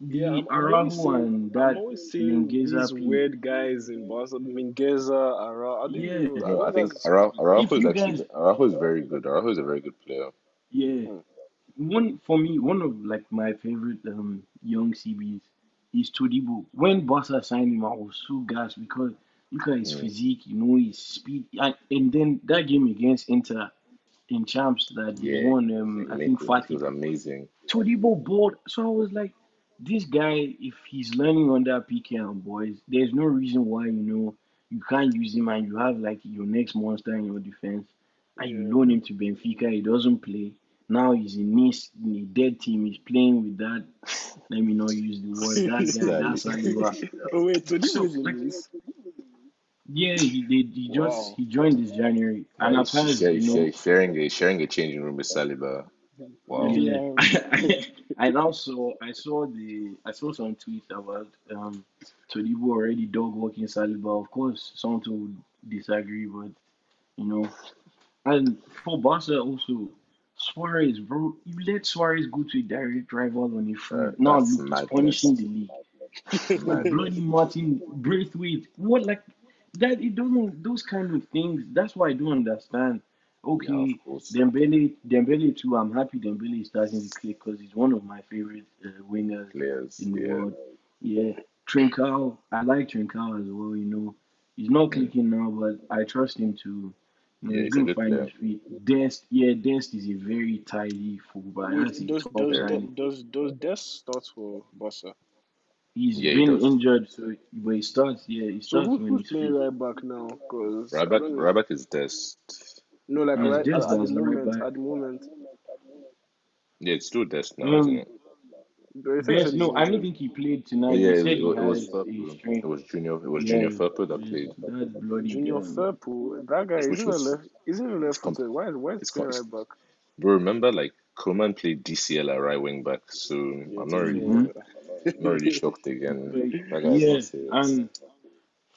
yeah,
the
I'm, I'm always
Araujo
seeing I'm
that
always seeing
Mingueza
these
piece.
weird guys in Barca. Mingueza, Ara. I don't
Yeah,
even know.
No, I think
guys.
Ara-
if
Araujo is
you
actually
guys,
Araujo is very good. Araujo is a very good player.
yeah.
Mm,
One for me, one of like my favorite um young CBs is Todibo. When Barca signed him, I was so gassed because look at his
Mm.
physique, you know, his speed, and, and then that game against Inter in champs that they
Yeah,
won,
it's
um, I
think
think
it
Fatih
was amazing.
Todibo bought. So I was like, this guy, if he's learning under PK and boys, there's no reason why you know you can't use him and you have like your next monster in your defense, and you
yeah.
loan him to Benfica. He doesn't play. Now he's in Nice, in a dead team. He's playing with that. *laughs* Let me not use the word. That *laughs* guy,
Sally.
that's Saliba.
oh wait, Todibo
So
is
like,
this.
yeah, he did. He just
Wow.
he joined this January, and
Yeah,
as
he's,
far as
share-
you know,
sharing a sharing a changing room with Saliba. Wow.
Yeah,
Damn.
I, I now saw I saw the I saw some tweets about um Todibo already dog walking Saliba. Of course, some to disagree, but you know, and for Barca also, Suarez, bro, you let Suarez go to a direct rival on a free.
Uh,
now
that's
look, he's
madness.
punishing the league.
Madness.
Bloody Martin Braithwaite, what like that? It doesn't those kind of things. That's why I don't understand.
Yeah,
Okay,
of course.
Dembele, Dembele too. I'm happy Dembele is starting to click because he's one of my favorite uh, wingers
Players.
in the
Yeah.
world. Yeah, Trincao, I like Trincao as well. You know, he's not
Mm.
clicking now, but I trust him to. You know,
Yeah,
he's
he's a
gonna
good
find
player.
his feet. Dest, yeah, Dest is a very tidy fullback.
Wait,
That's a
does
top
does
Yeah.
signing.
does does Dest start for Barca?
He's
Yeah, he
been
does.
injured, so but he starts. Yeah, he
So
starts
who,
when
who's
he's
playing
fit.
right back now? Because I
Rabat,
don't know.
Rabat is Dest.
No, like
It's
right at, at the
that's right
moment. At the moment,
Yeah, it's still Dest now, isn't
Um,
it?
but I think
Dest,
said he's
no, I don't think he played tonight.
yeah,
He
it,
said
it,
he
was
has a
Firpo.
strain.
It was Junior. It was
Yeah,
Junior Firpo that played,
that bloody
Junior
um,
Firpo, that guy
which
isn't a left, isn't a left
it's.
Why is why is he
it's, com-
right back?
bro. Remember, like Koeman played DCL at right wing back, so
Yeah,
I'm not really,
hmm
not really shocked again.
But
That
yeah,
not serious.
and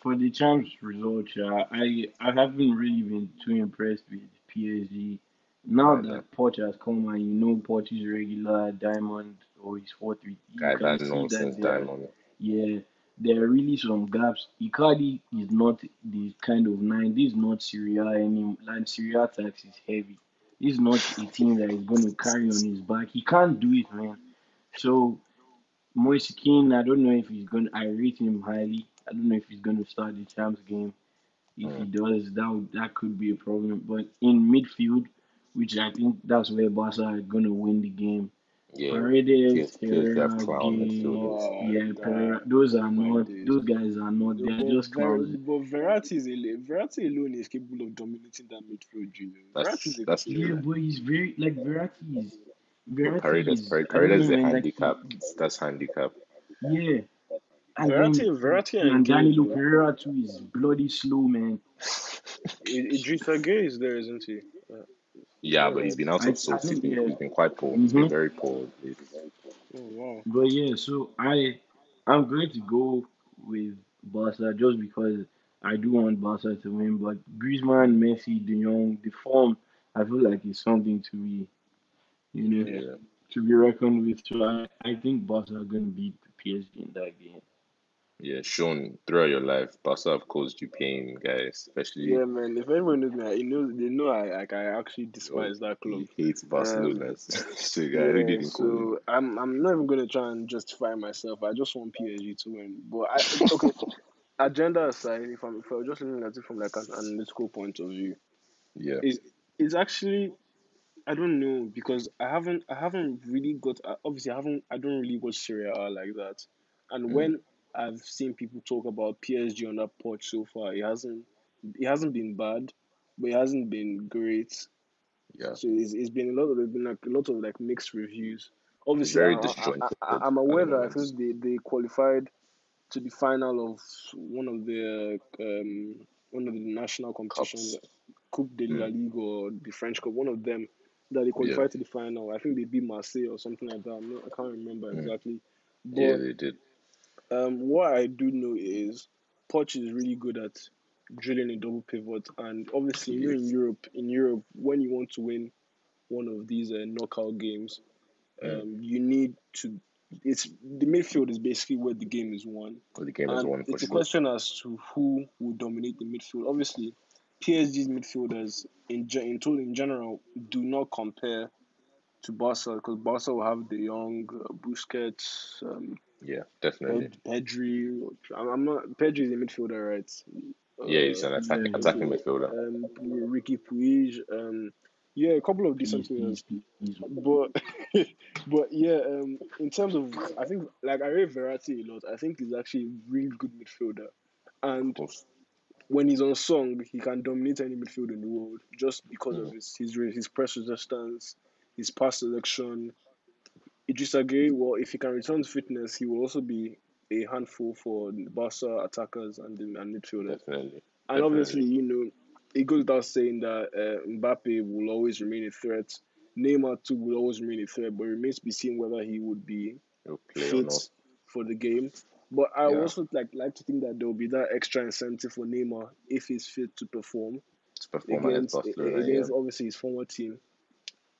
for the champs result, yeah, uh, I I haven't really been too impressed with PSG. Now that Poch has come and you know Poch is regular diamond or his four three, you
Guy,
can
that
see
nonsense
that there
diamond.
yeah there are really some gaps. Icardi is not the kind of nine. This is not Serie A any like Serie A tax is heavy. This is not a team that is going to carry on his back. He can't do it, man. So Moise Kean, I don't know if he's going. to I rate him highly. I don't know if he's going to start the champs game. If he
Mm.
does, that would, that could be a problem. But in midfield, which I think that's where Barca are going to win the game.
Yeah,
Paredes,
PSG, PSG
Pereira,
clown
Gueye,
midfielders.
oh,
yeah,
God,
Pereira. Those are not.
days.
Those guys are not. They're
but,
just clowns.
but Verratti is a, Verratti alone is capable of dominating that midfield. You know, Verratti is
That's
a
that's
Yeah, but he's very like Verratti is.
But
Verratti
Paredes,
is.
Pare- Paredes is a
man. Like
handicap. That's handicap.
yeah. And
Verratti,
then
Verratti
and
and Gueye,
Danilo. Pereira too is bloody slow, man.
I- Idrissa Gueye is there, isn't he?
Yeah,
yeah,
but he's been out
I
of
I
sorts. He's
yeah.
he's been quite poor. He's been
Mhm.
very poor.
Oh wow.
But yeah, so I I'm going to go with Barca just because I do want Barca to win. But Griezmann, Messi, De Jong, the form I feel like it's something to be you know
Yeah.
yeah.
to be reckoned with. So I, I think Barca are going to beat PSG in that game.
Yeah, shown throughout your life, Barca have caused you pain, guys. Especially
Yeah, man. If anyone knows me, I know they know I like I actually
oh,
despise that club.
he hates
Um,
Barcelona. *laughs* so, guy, who
yeah.
didn't you?
So I'm I'm not even gonna try and justify myself. I just want PSG to win. But I *laughs* okay. Agenda aside, if I'm if I'm just looking at it from like an analytical point of view,
Yeah,
is is actually I don't know because I haven't I haven't really got uh, obviously I haven't I don't really watch Serie A like that, and
mm,
when I've seen people talk about PSG on that Poch so far, it hasn't it hasn't been bad, but it hasn't been great.
yeah.
So it's, it's been a lot of there's been like a lot of like mixed reviews. Obviously,
very
I, I,
disjointed
I-
at
I'm aware that I think they, they qualified to the final of one of the um one of the national competitions,
Cups.
Coupe de la
Mm,
Ligue or the French Cup, one of them that they
yeah,
qualified to the final. I think they beat Marseille or something like that. I'm not, I can't remember
mm,
exactly,
yeah, they did.
Um, what I do know is Poch is really good at drilling a double pivot, and obviously, know, in. Europe, in Europe, when you want to win one of these uh, knockout games,
Mm.
um, you need to. It's the midfield is basically where the game is won,
Well, the game is won
it's a question as to who will dominate the midfield. Obviously, PSG's midfielders in in total in general do not compare to Barca because Barca will have the young uh, Busquets, um,
Yeah, definitely.
Ped- Pedri. I'm I'm not. Pedri is a midfielder, right?
Yeah, he's
Uh,
an attack,
Yeah,
attacking midfielder.
um, Riqui Puig. Um, yeah, a couple of decent players, but *laughs* but yeah. Um, in terms of, I think like I rate Verratti a lot. I think he's actually a really good midfielder, and when he's on song, he can dominate any midfield in the world just because of
Mm,
his his his press resistance, his pass selection. Idrissa Gueye, well, if he can return to fitness, he will also be a handful for Barca attackers and the and midfielders.
definitely.
And obviously, you know, it goes without saying that uh, Mbappe will always remain a threat. Neymar too will always remain a threat, but it remains to be seen whether he would be fit for the game. But I
Yeah.
also like like to think that there will be that extra incentive for Neymar if he's fit to perform
To perform against
against against obviously his former team.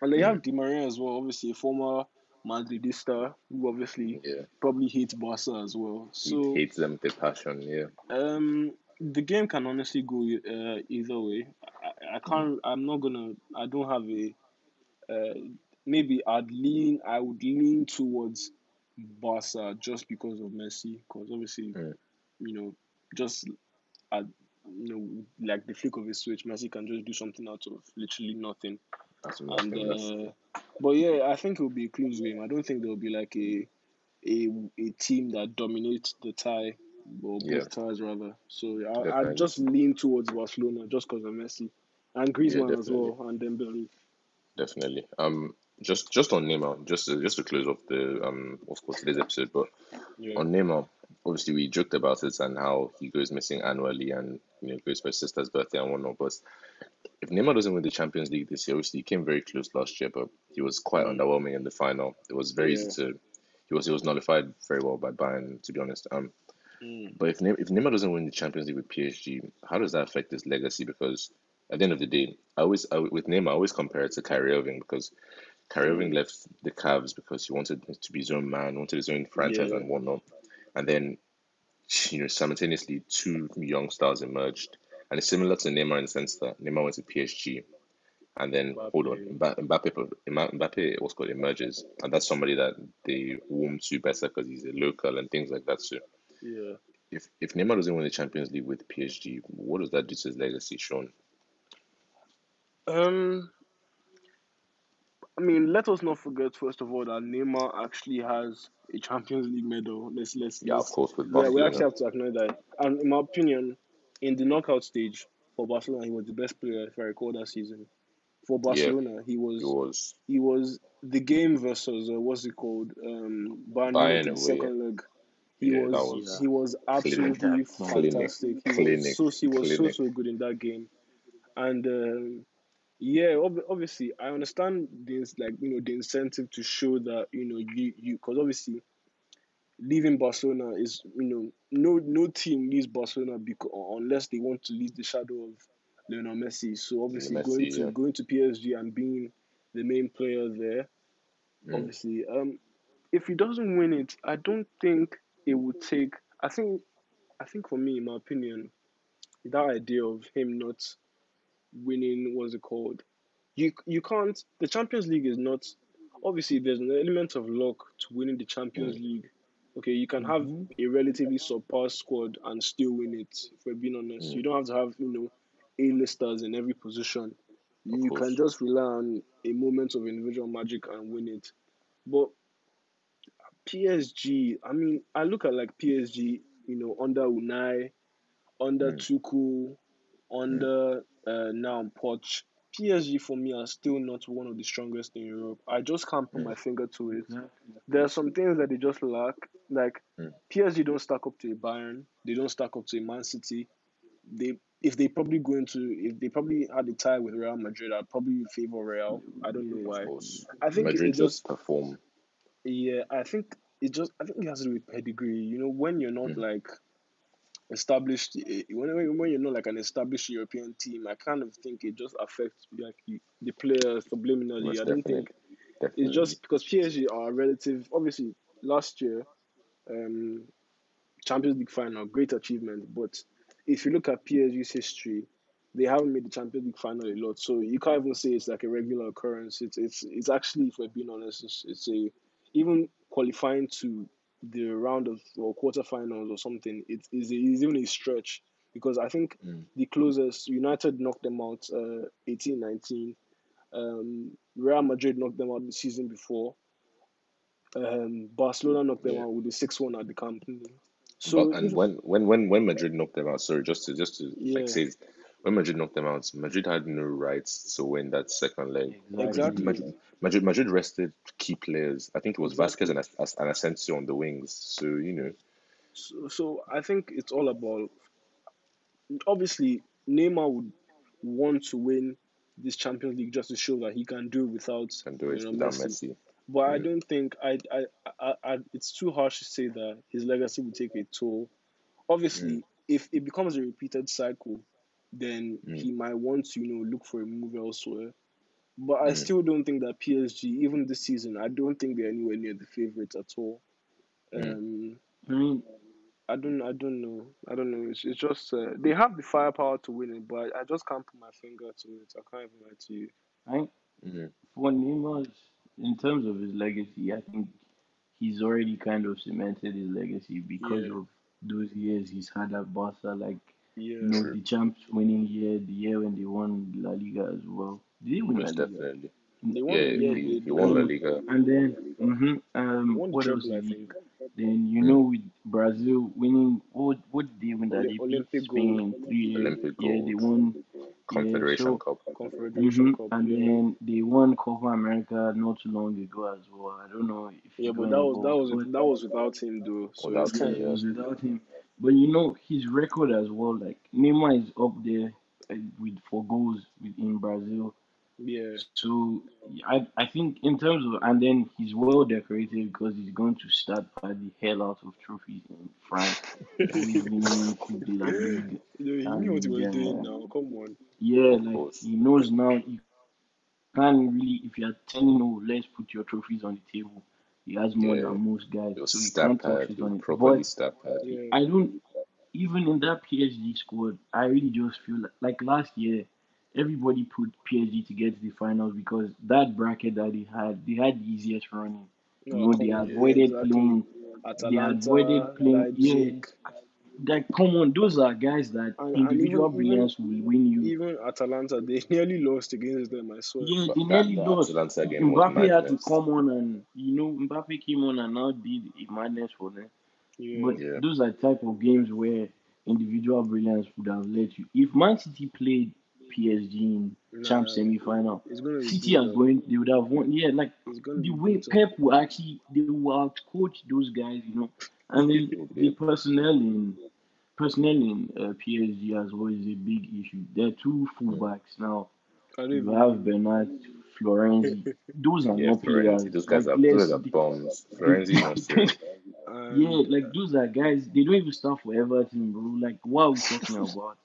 And they have Di Maria as well, obviously a former Madridista who obviously
Yeah.
probably hates Barca as well.
He hates them with passion. Yeah.
um, the game can honestly go uh, either way. I, I can't. I'm not gonna. I don't have a. Uh, maybe I'd lean. I would lean towards Barca just because of Messi, because obviously,
Mm.
you know, just at you know, like the flick of a switch, Messi can just do something out of literally nothing.
That's
And. Uh, but yeah, I think it will be a close game. I don't think there will be like a a a team that dominates the tie or both
Yeah.
ties rather. So I I just lean towards Barcelona just because of Messi and Griezmann as well and Dembele.
Definitely. Um, just just on Neymar, just to, just to close off the um, of course today's episode, but
Yeah,
on Neymar, obviously we joked about it and how he goes missing annually and you know goes for his sister's birthday and whatnot. But if Neymar doesn't win the Champions League this year, obviously he came very close last year, but he was quite
Mm.
underwhelming in the final. It was very
Yeah.
easy to. He was he was nullified very well by Bayern, to be honest. Um,
Mm.
but if Ne- if Neymar doesn't win the Champions League with PSG, how does that affect his legacy? Because at the end of the day, I always I, with Neymar, I always compare it to Kyrie Irving because Kyrie. Irving left the Cavs because he wanted to be his own man, wanted his own franchise
Yeah.
and whatnot, and then you know simultaneously two young stars emerged, and it's similar to Neymar in the sense that Neymar went to PSG, and then hold on,
Mbappe.
Mbappe Mbappe Mbappe Mbappe what's called emerges, and that's somebody that they warm to better because he's a local and things like that. So
Yeah.
if if Neymar doesn't win the Champions League with PSG, what does that do to his legacy, Sean?
Um, I mean, let us not forget first of all that Neymar actually has a Champions League medal. Let's let's
Yeah, of
let's
course, with
yeah, we actually have to acknowledge that. And in my opinion, in the knockout stage for Barcelona, he was the best player if I recall that season. For Barcelona, he
he
was
was
he was the game versus uh, what's it called um Bayern
Bayern
the
away.
second leg. He
Yeah, that
was
was
he was absolutely
clinic,
fantastic. He
clinic,
was so he was so
clinic.
so good in that game, and um, yeah, ob- obviously I understand this like you know the incentive to show that you know you you because obviously leaving Barcelona is you know no no team leaves Barcelona because unless they want to leave the shadow of Lionel Messi. So obviously going to
yeah.
going to PSG and being the main player there,
Mm.
obviously, um, if he doesn't win it, I don't think it would take. I think I think for me, in my opinion, that idea of him not winning what's it called? You you can't. The Champions League is not. Obviously, there's an element of luck to winning the Champions
Mm.
League. Okay, you can have
Mhm.
a relatively subpar squad and still win it. If we're being honest,
Mm.
you don't have to have you know A-listers in every position.
Of
You
course.
can just rely on a moment of individual magic and win it. But PSG, I mean, I look at like PSG, you know, under Unai, under
Mm.
Tuchel, under uh, now Poch. PSG for me are still not one of the strongest in Europe. I just can't put
Mm.
my finger to it.
Exactly.
There are some things that they just lack. Like
Mm.
PSG don't stack up to a Bayern. They don't stack up to a Man City. They if they probably go into if they probably had a tie with Real Madrid, I'd probably favor Real. I don't know why. I think
Madrid
just
just perform.
yeah, I think it just I think it has to do with pedigree. You know, when you're not
Mm.
like established, eh, when when when you're not like an established European team, I kind of think it just affects like the players subliminally.
Most
I don't think
Definitely.
it's just because PSG are relative. Obviously, last year, um, Champions League final, great achievement. But if you look at PSG's history, they haven't made the Champions League final a lot. So you can't even say it's like a regular occurrence. It's it's it's actually, if we're being honest, it's, it's a even qualifying to the round of or quarterfinals or something. It is is even a stretch because I think
Mm.
the closest United knocked them out uh 18 19 um Real Madrid knocked them out the season before um Barcelona knocked them
Yeah.
out with the 6-1 at the Camp Nou. So
But and
if-
when when when when Madrid knocked them out, sorry, just to just to
Yeah.
like say, when Madrid knocked them out, Madrid had no rights to win that second leg.
Exactly.
Madrid, Madrid, Madrid rested key players. I think it was. Vázquez and and Asensio on the wings. So you know,
So, so I think it's all about. Obviously, Neymar would want to win this Champions League just to show that he can do without
Can do it
you know
without
Messi.
Messi.
But I
Mm.
don't think I, I, I, I it's too harsh to say that his legacy will take a toll. Obviously,
Mm.
if it becomes a repeated cycle, then
Mm.
he might want to you know look for a move elsewhere. But I
Mm.
still don't think that PSG, even this season, I don't think they're anywhere near the favorites at all.
Mm.
Um,
I mean,
I don't, I don't know, I don't know. It's, it's just uh, they have the firepower to win it, but I just can't put my finger to it. I can't even lie to you.
I
Mm.
for Neymar, in terms of his legacy, I think he's already kind of cemented his legacy because
Yeah.
of those years he's had at Barca, like
Yeah,
you know the champs winning year, the year when they won La Liga as well. Did they win La Liga?
definitely.
they won.
Yeah,
Yeah,
he,
they,
he won La Liga.
and then, hmm um,
won the
what else
treble, I
did he?
think.
Then you
Mm.
know with Brazil winning, what what did they win that
Oli-
they beat
Olympic
Spain
gold,
three years?
Olympic
Yeah, they
gold,
won. Yeah,
Confederation
so
Cup.
Confederation
hmm
Cup.
and
Yeah,
then they won Copa America not too long ago as well. I don't know if
yeah, but that was that was
but
that was without him though. So
Without
it's
yeah,
him,
it
yeah.
was without him. But you know his record as well. Like Neymar is up there uh, with for goals with, in Brazil.
yeah,
So I I think in terms of and then he's well decorated because he's going to start by the hell out of trophies in France. Always winning Coupe de la Ligue
You know, he
and
knew what he was doing now. Come on.
yeah, like he knows now you can't really if you're telling no, let's put your trophies on the table. He has more
Yeah.
than most guys,
It was
so you
stat
can't touch
pad.
it
He
on
was
it.
properly
But
stat pad.
Yeah,
I don't even in that PSG squad, I really just feel like, like last year, everybody put PSG to get to the finals because that bracket that they had, they had the easiest running. You know, they
on. Yeah,
avoided
exactly.
playing, they avoided
Atalanta,
playing. Yeah,
Leipzig,
like come on, those are guys that
and, and
individual
even even
brilliance will win you.
even Atalanta, they *laughs* nearly lost against them. I swear.
Yeah, they nearly
the
lost.
Atalanta game
Mbappe had to come on and you know Mbappe came on and now did a madness for them.
Yeah,
But
Yeah.
those are type of games where individual brilliance would have let you. If Man City played PSG in
nah,
champ semi final,
it's gonna be
City are going they would have won. Yeah, like the way
brutal.
Pep will actually they will outcoach those guys, you know. And then the personnel in personnel in uh, PSG as well is a big issue. There are two
Mm.
fullbacks now.
I don't
You
even
have Bernat, Florenzi. *laughs* Those are
Yeah,
not players.
Those guys
Like
are those
let's
guys are bombs. Florenzi is not serious.
yeah, like those are guys. They don't even start for Everton, bro. Like what are we talking *laughs* about?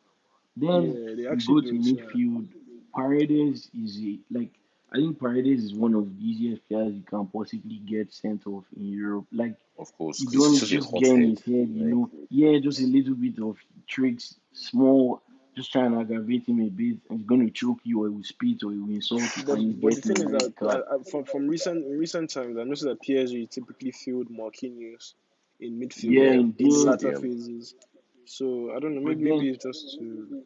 Then
yeah, they
you go to
don't. Yeah.
midfield. Paredes is a, like I think Paredes is one of the easiest players you can possibly get sent off in Europe. Like
Of course,
you
'cause he's
don't just get in his head, you
Like,
know. Yeah, just a little bit of tricks, small, just trying to aggravate him a bit, and he's gonna choke you or he will spit or he will insult you,
But
he's
but the
getting
thing
a
is that. I, I, uh, from from recent in recent times, I noticed that PSG typically field Marquinhos in midfield
Yeah,
yeah,
in
indeed.
the latter
CDM.
phases. So I don't know. Maybe maybe it's just to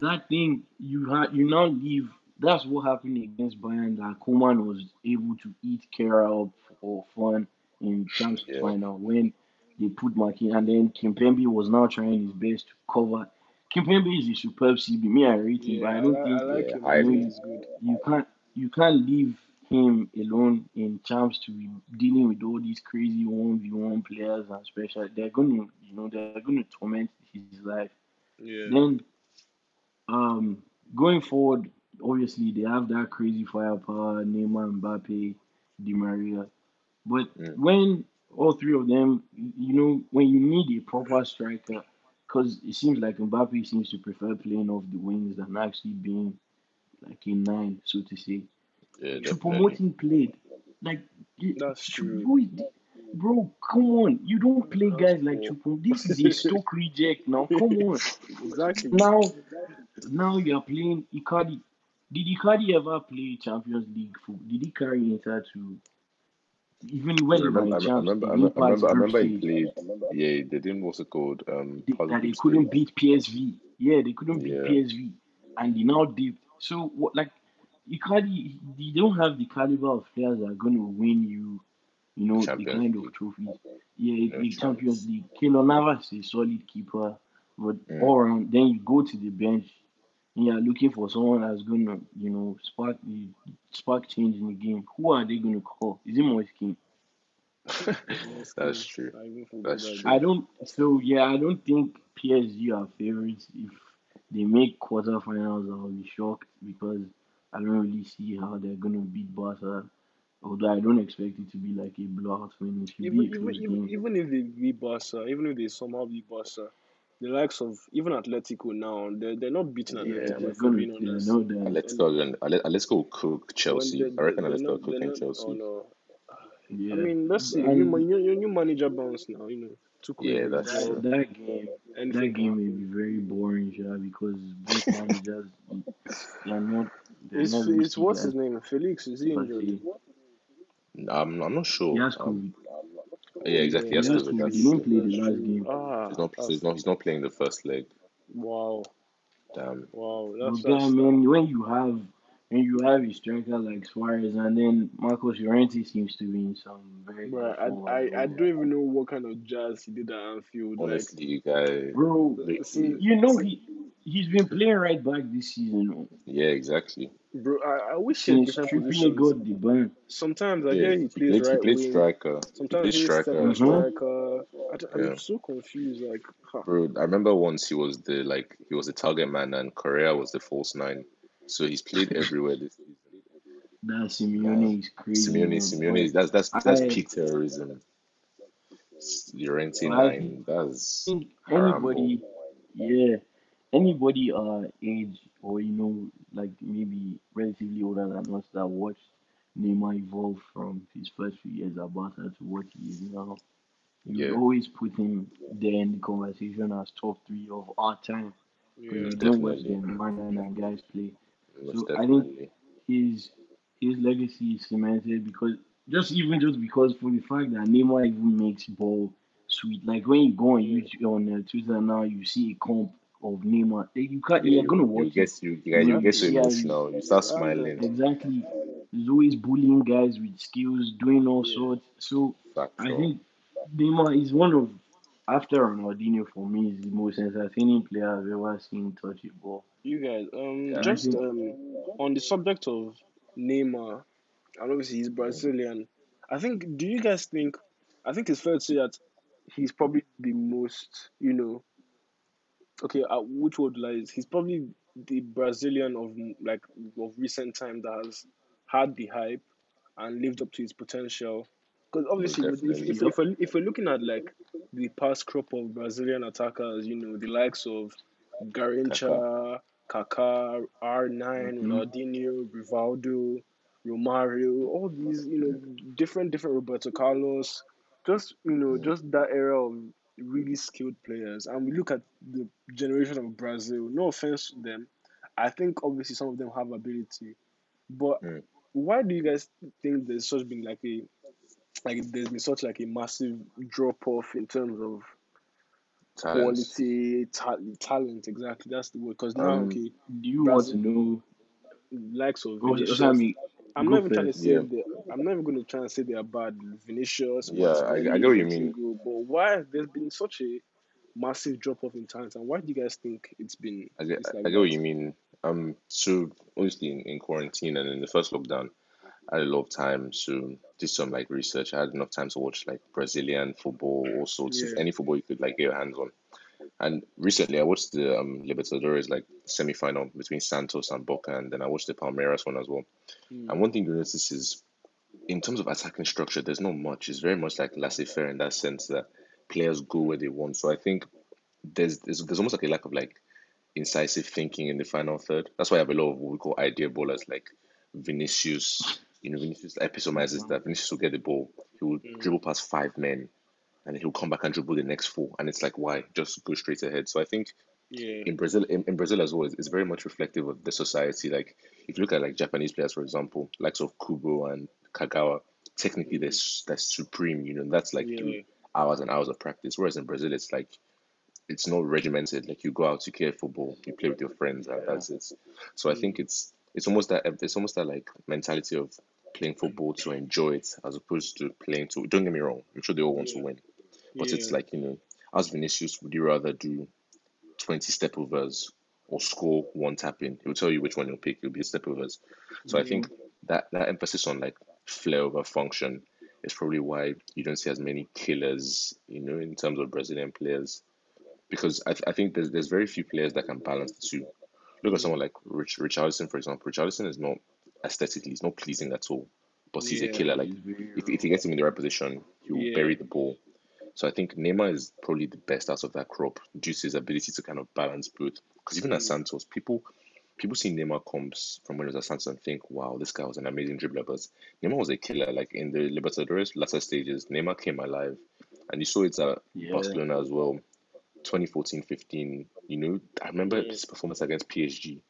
that thing you had you now leave that's what happened against Bayern that Coman was able to eat Kehrer up for fun in Champions
Yeah,
final when they put Marquinhos and then Kimpembe was now trying his best to cover. Kimpembe is a superb CB. Me, I rate him, but
yeah.
I
I
don't
I
think
like
yeah,
him.
you
I think
highly.
you,
he's good.
you can't you can't leave him alone in champs to be dealing with all these crazy one v one players and special. They're gonna you know they're gonna torment his life.
Yeah.
Then um, going forward, obviously they have that crazy firepower, Neymar, Mbappe, Di Maria. But
Mm.
when all three of them, you know, when you need a proper striker, because it seems like Mbappe seems to prefer playing off the wings than actually being like a nine, so to say.
Yeah,
Choupo-Moting played. Like,
That's true.
who is the- bro, come on. You don't play
That's
guys like
poor.
Choupo. This is a *laughs* Stoke reject now. Come on.
exactly.
Now, now you're playing Icardi. Did Icardi ever play Champions League football? Did he carry Inter to even
I
when were
remember, I
in
I remember, I remember, I remember, I remember he played. Yeah, they didn't what's it called? Um,
They, that they couldn't beat PSV. Yeah, they couldn't beat
Yeah,
PSV, and they now did. So what? Like Icardi, they don't have the caliber of players that are going to win you. You know the
Champions
kind of trophies. Yeah,
no
the Champions. League. Keylor Navas is a solid keeper, but
Mm.
all around, then you go to the bench and you're looking for someone that's gonna, you know, spark the spark change in the game. Who are they gonna call? Is it Moise Kean? *laughs*
That's true.
I
That's true.
I don't. So yeah, I don't think PSG are favorites. If they make quarterfinals, I'll be shocked because I don't really see how they're gonna beat Barca. Although I don't expect it to be like a blowout win. It should
Even
be a
even
close
even
game.
even if they beat Barca, even if they somehow beat Barca, the likes of even Atletico now, they're they're not beating
Yeah,
Atletico
they're
if
gonna.
we're being
Yeah,
honest.
no, they're.
Atletico, are gonna- Atletico will cook
When
Chelsea.
they
I reckon
they're
Atletico are
not they're
cooking
not oh
Chelsea.
no. I mean, let's see. New, ma-
and
new, new new manager bounce now. You know, Tuchel
Yeah, that's
that that game, that game may be very boring, sha, because both managers they're not they're
It's
not
it's
risky
what's
guys
his name? Felix is he
per
injured?
se.
I'm, I'm not
He
sure.
has
Um,
COVID.
Yeah, exactly.
He
That's
has
COVID.
COVID.
That's
He didn't
true.
play the last game.
Ah,
He's not. So he's not. He's not playing the first leg.
wow,
Damn.
wow.
But
That's
guy,
that's
man, when you have when you have a striker like Suarez and then Marcos Llorente seems to be in some very
Bro,
good
I,
form
I, I don't even know what kind of jazz he did at Anfield. Like,
Honestly, guy.
Bro,
see,
you know he he's been playing right back this season
yeah, exactly.
bro, I, I wish he had different
Trippier got the ban.
Sometimes I
Yeah,
hear he
he
plays
played. He
right
played
wing.
striker. He
Sometimes
played
he's
striker
second
as well.
Mm-hmm.
striker. I, don't-
Yeah,
I'm so confused. Like, huh.
bro. I remember once he was the like he was the target man and Correa was the false nine. So he's played *laughs* everywhere this season.
That Simeone is crazy,
Simeone.
man.
Simeone. Is- That's that's that's
I
peak terrorism. Llorente
I
nine. That's
think
Harambo.
anybody, yeah, anybody our age or you know like maybe relatively older than us that watched Neymar evolve from his first few years at Barca to what he is now, you
Yeah,
always put him there in the conversation as top three of our time because
Yeah.
you don't watch
definitely.
them man and guys play.
Most
So I think his his legacy is cemented because just even just because for the fact that Neymar even makes ball sweet. Like when you go on YouTube on uh, Twitter now, you see a comp of Neymar. You can't.
Yeah,
You're gonna
you
watch it.
get you
You
guys you get so
Yeah,
emotional. You start smiling.
exactly. There's always bullying guys with skills, doing all
yeah.
sorts. So I
Factual.
think Neymar is one of after Ronaldinho for me is the most entertaining player I've ever seen touch a ball.
You guys, um,
Yeah.
Just
think
um, on the subject of Neymar, and obviously he's. Brazilian. I think. Do you guys think? I think it's fair to say that he's probably the most, you know, okay. Uh, which word lies? He's probably the Brazilian of like of recent time that has had the hype and lived up to his potential. Because obviously, if if if we're, if we're looking at like the past crop of Brazilian attackers, you know, the likes of. Garrincha, Kaká, R9,
hmm
Ronaldinho, Rivaldo, Romario, all these, you know, different different Roberto Carlos, just you know, just that era of really skilled players. And we look at the generation of Brazil. No offense to them, I think obviously some of them have ability, but
Mm.
why do you guys think there's such been like a like there's been such like a massive drop off in terms of
Talent.
quality, ta- talent. Exactly, that's the word. Because now,
Um.
okay,
Do you want to know?
likes of Vinicius.
Sammy,
I'm not even trying to say
Yeah.
they. I'm not even going to try and say they are bad. Vinicius,
Yeah, I, I get what you mean.
But why has there's been such a massive drop off in talent, and why do you guys think it's been
I get
it's
I get what you mean. Um, so obviously in, in quarantine and in the first lockdown, I had a lot of time to do some like research. I had enough time to watch like Brazilian football, all sorts of any football you could like get your hands on. And recently, I watched the um, Libertadores like semi-final between Santos and Boca, and then I watched the Palmeiras one as well.
mm,
And one thing you notice is, in terms of attacking structure, there's not much. It's very much like laissez-faire in that sense that players go where they want. So I think there's there's, there's almost like a lack of like incisive thinking in the final third. That's why I have a lot of what we call idea ballers like Vinicius. You know, Vinicius epitomizes that. Vinicius will get the ball, he will
mm,
dribble past five men, and he'll come back and dribble the next four. And it's like, why? Just go straight ahead. So I think
yeah,
in Brazil, in, in Brazil as well, it's, it's very much reflective of the society. Like if you look at like Japanese players, for example, likes of Kubo and Kagawa, technically they're,
mm,
s- that's supreme. You know, that's like through
yeah,
hours and hours of practice. Whereas in Brazil, it's like it's not regimented. Like you go out, you play football, you play with your friends, and
yeah,
that's it. So I
mm,
think it's it's almost that it's almost that like mentality of playing football to enjoy it as opposed to playing to. Don't get me wrong. I'm sure they all want to win, but it's like you know, as Vinicius, would you rather do 20 step overs or score one tap in? He'll tell you which one you'll pick. It'll be a step overs. So I
mm,
think that that emphasis on like flair over function is probably why you don't see as many killers, you know, in terms of Brazilian players because I, th- I think there's there's very few players that can balance the two. Look at someone like Rich Richarlison, for example. Richarlison is not aesthetically, he's not pleasing at all, but he's a killer. Like if, if he gets him in the right position, he will
Yeah.
bury the ball. So I think Neymar is probably the best out of that crop due to his ability to kind of balance both. Because even at
Mm.
Santos, people people see Neymar comes from when he was at Santos and think, wow, this guy was an amazing dribbler. But Neymar was a killer. Like in the Libertadores latter stages, Neymar came alive. And you saw it at
Yeah.
Barcelona as well. 2014 15, you know, I remember
Yeah.
his performance against PSG,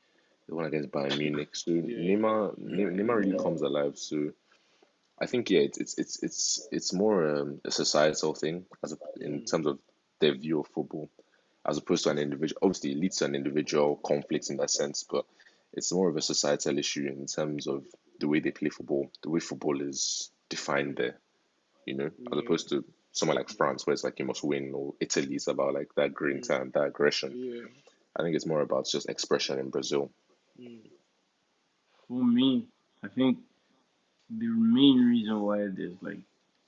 the one against Bayern Munich. So
Yeah.
Neymar, Neymar really comes alive. So I think yeah, it's it's it's it's it's more um, a societal thing as a, in
Mm.
terms of their view of football, as opposed to an individual. Obviously, it leads to an individual conflict in that sense, but it's more of a societal issue in terms of the way they play football, the way football is defined there. You know, as opposed to somewhere like France, where it's like you must win, or Italy is about like that grinta and that aggression.
Yeah.
I think it's more about just expression in Brazil.
Mm.
For me, I think the main reason why there's like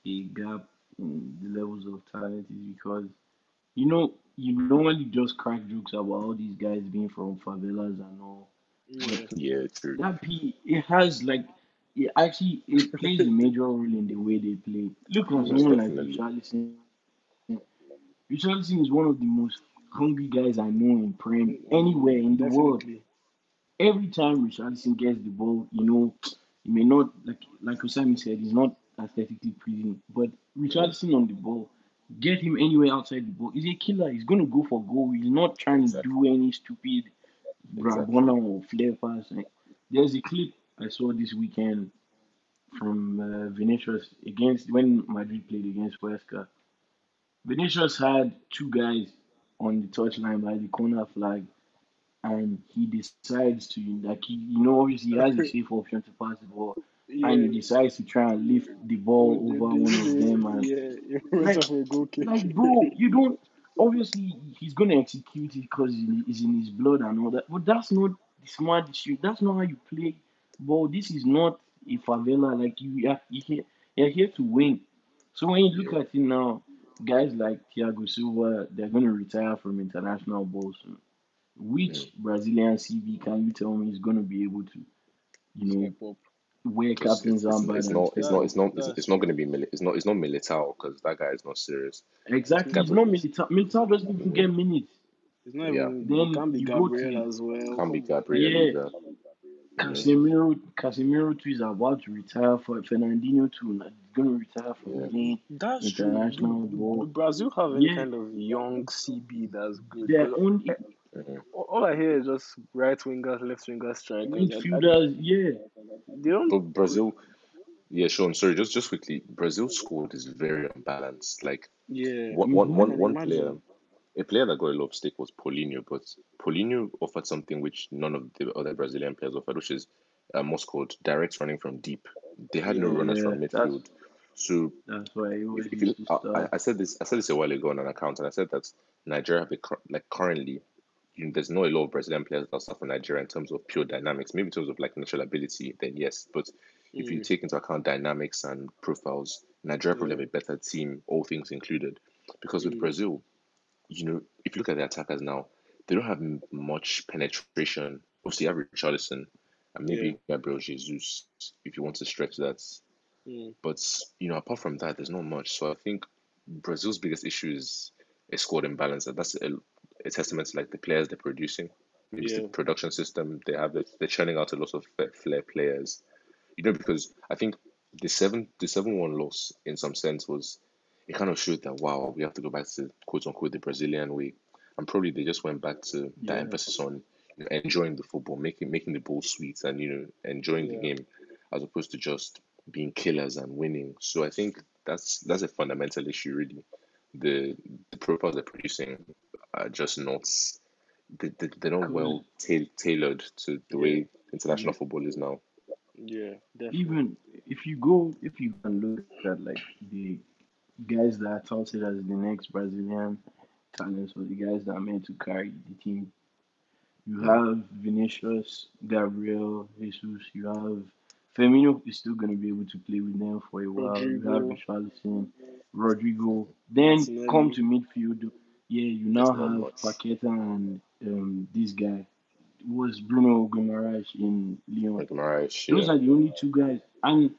a gap in the levels of talent is because you know you normally just crack jokes about all these guys being from favelas and all.
Yeah.
Yeah, true.
That P it has like it actually it plays a major role in the way they play. Look at
Most
someone like
definitely.
Richarlison. Richarlison is one of the most hungry guys I know in Prem anywhere in the world. Every time Richarlison gets the ball, you know, he may not like like Osaemi said, he's not aesthetically pleasing, but Richarlison on the ball, get him anywhere outside the ball. He's a killer. He's gonna go for goal. He's not trying
Exactly.
to do any stupid
Exactly.
Or flair pass. There's a clip I saw this weekend from uh, Vinicius against when Madrid played against Huesca. Vinicius had two guys on the touchline by the corner flag, and he decides to like he, you know obviously he has a safe option to pass the ball,
Yeah.
and he decides to try and lift the ball
They-
over one of them, and
Yeah, *laughs*
Like-
of a goal kick.
like bro, you don't obviously he's gonna execute it because it's in his blood and all that, but that's not the smart shit. That's not how you play ball. This is not a favela. Like you are you here, you're here to win. So when you look at it now, guys like Thiago Silva, they're gonna retire from international ball soon. Which Brazilian CB can you tell me is gonna be able to, you know,
Step up.
wear
It's,
captain's
it's,
armband?
it's not. It's not. It's not. It's, it's not going to be. Mili- it's not. It's not Militao because that guy is not serious.
Exactly. It's not Militao. Militao doesn't even get mm. minutes.
It's not
Yeah.
even.
Then
it can be
you
Gabriel
to-
as well.
Can't be
Come on.
Gabriel
Yeah.
either.
Casemiro, Casemiro too is about to retire for Fernandinho too. He's gonna retire from
Yeah.
the game.
That's true. Do, do Brazil have any
Yeah.
kind of young CB that's good?
They're
'Cause
only
Mhm.
all all I hear is just right wingers, left wingers, strikers. I- I-
midfielders. Yeah,
They don't.
But Brazil. Yeah, Sean. Sorry, just just quickly. Brazil's squad is very unbalanced. Like
Yeah.
one one one
can
one
imagine.
player. A player that got a lot of stick was Paulinho, but Paulinho offered something which none of the other Brazilian players offered, which is what's called direct running from deep. They had no
Yeah,
runners from
yeah, that's-
midfield. So
that's why
if, if you, I, I- said this I said this a while ago on an account, and I said that Nigeria have a, like currently, you know, there's not a lot of Brazilian players that start for Nigeria in terms of pure dynamics. Maybe in terms of like natural ability, then yes. But if you
Mm.
take into account dynamics and profiles, Nigeria probably have a better team, all things included. Because with
Mm.
Brazil, you know, if you look at the attackers now, they don't have much penetration. Obviously, you have Richarlison and maybe
Yeah.
Gabriel Jesus, if you want to stretch that.
Mm.
But you know, apart from that, there's not much. So I think Brazil's biggest issue is a squad imbalance, and that's a, a testament to like the players they're producing. Maybe it's
Yeah.
the production system they have. They're churning out a lot of uh, flair players. You know, because I think the seven the seven one loss in some sense was it kind of showed that wow, we have to go back to quote unquote the Brazilian way. And probably they just went back to that
Yeah.
emphasis on you know, enjoying the football, making making the ball sweet, and you know enjoying the game, as opposed to just being killers and winning. So I think that's that's a fundamental issue, really. The the profiles they're producing are just not they, they, they're not
Cool.
well ta- tailored to the way international mm. football is now.
Yeah. Definitely.
Even if you go, if you can look at like the guys that are touted as the next Brazilian talents or the guys that are meant to carry the team, you have Vinicius, Gabriel, Jesus. You have Firmino is still going to be able to play with them for a while. You have
Rodrygo.
Richarlison, Rodrygo. Then
Martinelli.
come to midfield. Yeah, you now
There's
have
much.
Paqueta and um, this guy. was Bruno Guimaraes in Lyon.
Like Mariah,
Those
yeah.
are the only two guys, and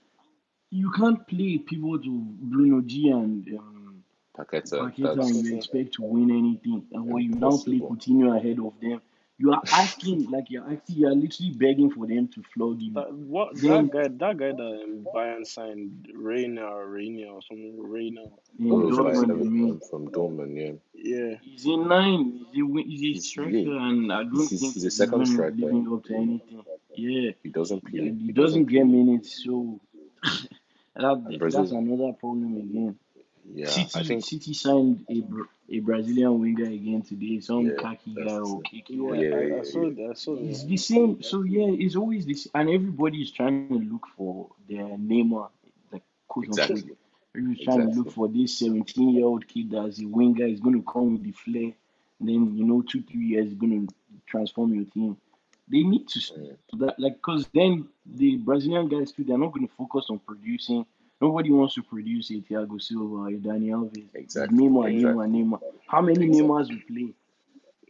you can't play people to Bruno G and um,
Paqueta.
Paqueta and you expect to win anything. And when you now play
Impossible.
Coutinho ahead of them, you are asking like you're actually you're literally begging for them to flog you.
That what
Then-
that guy that guy that um, Bayern signed Reinier or Reinier or something Reinier.
In
oh,
Dortmund,
Dortmund, I
seven
mean,
from, from Dortmund, yeah.
Yeah.
he's a nine. He's a, win- he's a
He's-
striker,
yeah.
and I don't
He's-
think
he's a second
even
striker.
living up to anything. Yeah,
He doesn't play.
he, he doesn't get minutes, so *laughs* that, that's another problem again.
Yeah,
City,
I think.
City signed a, Bra- a Brazilian winger again today. Some
Yeah,
Kayky
that's
guy or
true.
Kayky.
Yeah,
whatever.
I,
yeah,
I saw I saw
It's
that.
the same. So yeah, it's always this, and everybody is trying to look for their Neymar, like quote unquote.
Exactly.
Everybody's trying to look
Exactly.
for this 17 year old kid that's a winger. Is going to come with the flair. Then you know, two three years, is going to transform your team. They need to
Mm.
s- that like because then the Brazilian guys too. They're not going to focus on producing. Nobody wants to produce a Thiago Silva, a Dani Alves.
Exactly.
Neymar,
Exactly.
Neymar, Neymar. How many
Exactly.
Neymars we play?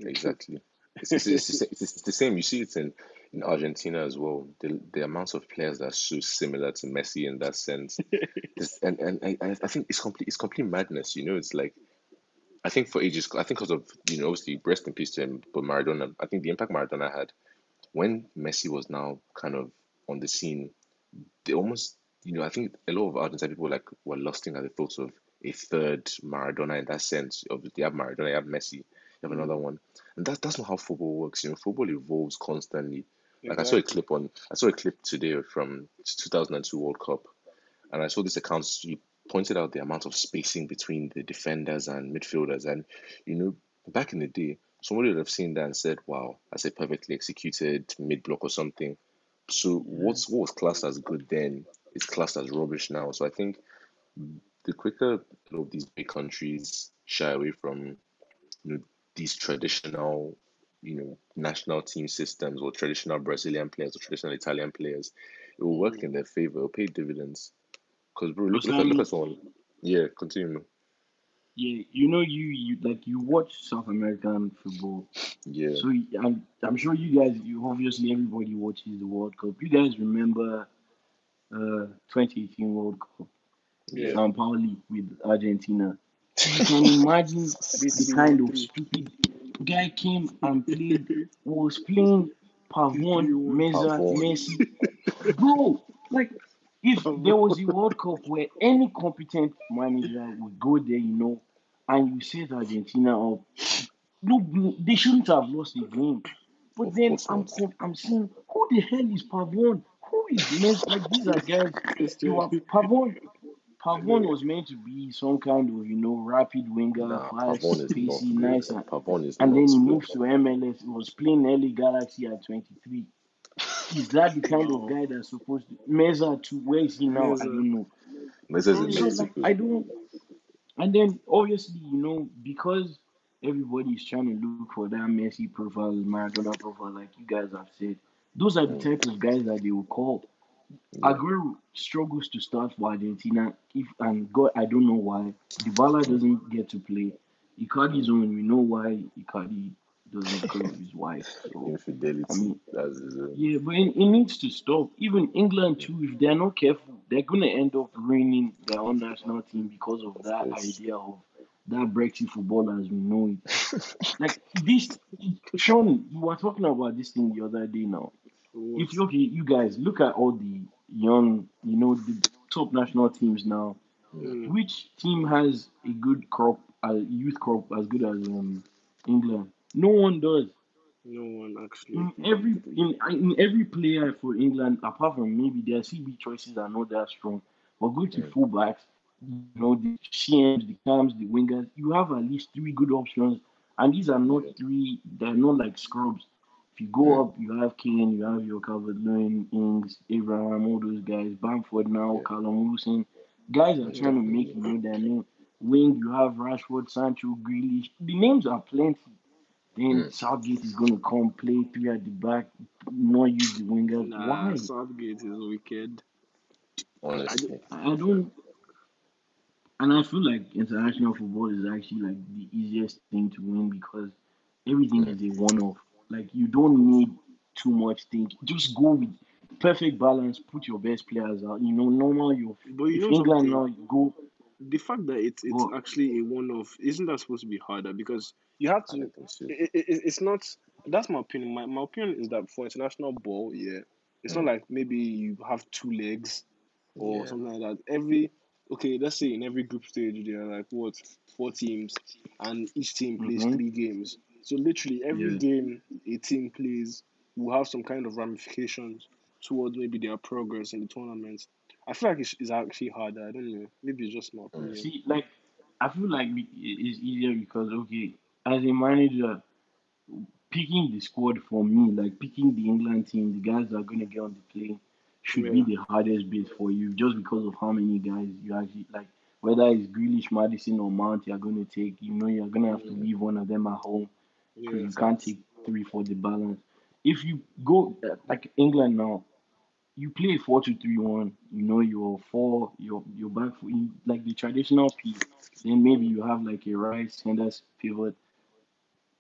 Exactly. It's, it's, it's, it's, the same. You see it in, in Argentina as well. The the amount of players that are so similar to Messi in that sense. And and I, I I think it's complete it's complete madness. You know, it's like I think for ages, I think because of you know obviously rest in peace to him, but Maradona. I think the impact Maradona had when Messi was now kind of on the scene. They almost you know I think a lot of Argentine people like were lusting at the thoughts of a third Maradona in that sense. Obviously, you have Maradona, you have Messi, you have mm. another one, and that's that's not how football works. You know, football evolves constantly. Like I saw a clip on, I saw a clip today from 2002 World Cup, and I saw this account. He pointed out the amount of spacing between the defenders and midfielders, and you know, back in the day, somebody would have seen that and said, "Wow, that's a perfectly executed mid block or something." So what's what was classed as good then is classed as rubbish now. So I think the quicker lot of these big countries shy away from you know these traditional you know national team systems or traditional Brazilian players or traditional Italian players, it will work in their favor. It'll pay dividends. Because bro, look, look at look at someone. Yeah, continue.
Yeah, you know, you you like you watch South American football,
Yeah,
so I'm I'm sure you guys, you obviously everybody watches the World Cup. You guys remember, uh, 2018 World Cup,
Yeah.
Sampaoli with Argentina. *laughs* You can imagine the kind of stupid guy came and played was playing Pavon, Meza, Messi. *laughs* Bro, like if there was a World Cup where any competent manager would go there, you know, and you set Argentina up, no, they shouldn't have lost the game. But then I'm. I'm saying, who the hell is Pavon? Who is Messi? Like these are guys. You are Pavon. Pavon was meant to be some kind of, you know, rapid winger,
nah,
fast,
Pavon is
pacey, nice, and,
is
and then he
good.
moves to MLS. He was playing LA Galaxy at 23. Is that the kind of guy that's supposed to Meza to where is he now? I don't know.
Meza is
So
in Mexico.
I don't. And then obviously, you know, because everybody's trying to look for that Messi profile, Maradona profile, like you guys have said, those are the
Mm.
type of guys that they will call.
Yeah.
Aguero struggles to start for Argentina. If and God, I don't know why. Dybala doesn't get to play. Icardi's on. We know why Icardi doesn't play with his wife. So
Infidelity.
I mean,
own.
yeah, but it, it needs to stop. Even England too, if they're not careful, they're gonna end up ruining their own national team because of that idea of that Brexit football as we know it. like this, Sean, you were talking about this thing the other day. Now, if you okay, you guys look at all the young, you know, the top national teams now.
Mm.
Which team has a good crop, a youth crop as good as um, England? No one does.
No one actually.
in every in, in every player for England, apart from maybe their CB choices are not that strong. But go to
Yeah.
fullbacks, you know, the CMs, the cams, the wingers, you have at least three good options. And these are not three, they're not like scrubs. If you go
Yeah.
up, you have Kane, you have your Calvert Lewin, Ings, Abraham, all those guys, Bamford now,
Yeah.
Callum Wilson. Guys are trying to make you know their name. Wing, you have Rashford, Sancho, Grealish. The names are plenty. Then
Mm.
Southgate is going to come play three at the back, not use the wingers.
Nah,
Why?
Southgate is wicked.
Honestly.
I don't. And I feel like international football is actually like the easiest thing to win because everything is a one-off. Like you don't need too much think. Just go with perfect balance. Put your best players out. You know, normal. You
But you
if
know
England
something?
now go
The fact that it's it's
go.
actually a one-off isn't that supposed to be harder? Because you have to. It, it, it- it's not. That's my opinion. My, my opinion is that for international ball, yeah, it's not
Mm.
like maybe you have two legs or
Yeah.
something like that. Every okay, let's say in every group stage there are like what four teams, and each team plays
hmm
three games. So literally every
Yeah.
game a team plays will have some kind of ramifications towards maybe their progress in the tournament. I feel like it's, it's actually harder. I don't know. Maybe it's just my
Mm.
opinion.
See, like I feel like it's easier because okay, as a manager, picking the squad for me, like picking the England team, the guys that are gonna get on the plane, should be the hardest bit for you, just because of how many guys you actually like. Whether it's Grealish, Maddison, or Mount, you're gonna take. You know, you're gonna have to leave one of them at home because
Yeah.
you can't take three for the balance. If you go like England now, you play four two three one. You know you're four. You're you're back for like the traditional piece. Then maybe you have like a Rice Henderson pivot.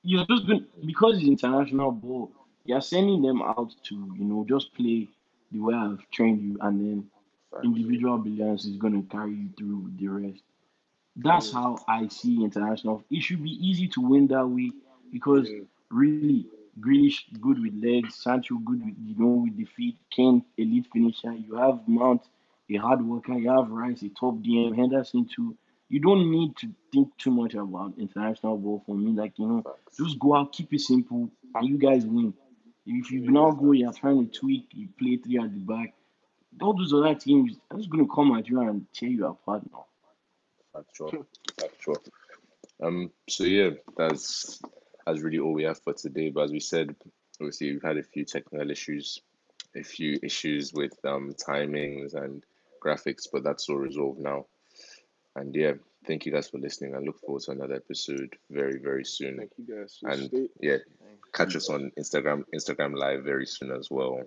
You're just going because it's international ball. You're sending them out to you know just play the way I've trained you, and then
Facts.
individual brilliance is going to carry you through the rest. That's
Yeah.
how I see international. It should be easy to win that way because
Yeah.
really, Grealish good with legs, Sancho good with you know with the feet, Kane elite finisher. You have Mount a hard worker. You have Rice a top DM. Henderson too. You don't need to think too much about international ball for me. Like you know, just go out, keep it simple, and you guys win. If you
Yeah.
now go, you're trying to tweak, you play three at the back. All those other teams are just gonna come at you and tear you apart now.
Factual. Factual. Um. So yeah, that's that's really all we have for today. But as we said, obviously we've had a few technical issues, a few issues with um timings and graphics, but that's all resolved now. And yeah, thank you guys for listening. I look forward to another episode very very soon.
Thank you guys.
And
stay.
yeah, catch us on Instagram Instagram live very soon as well.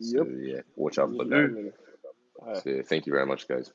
So
Yep.
yeah, watch out for that. So thank you very much, guys.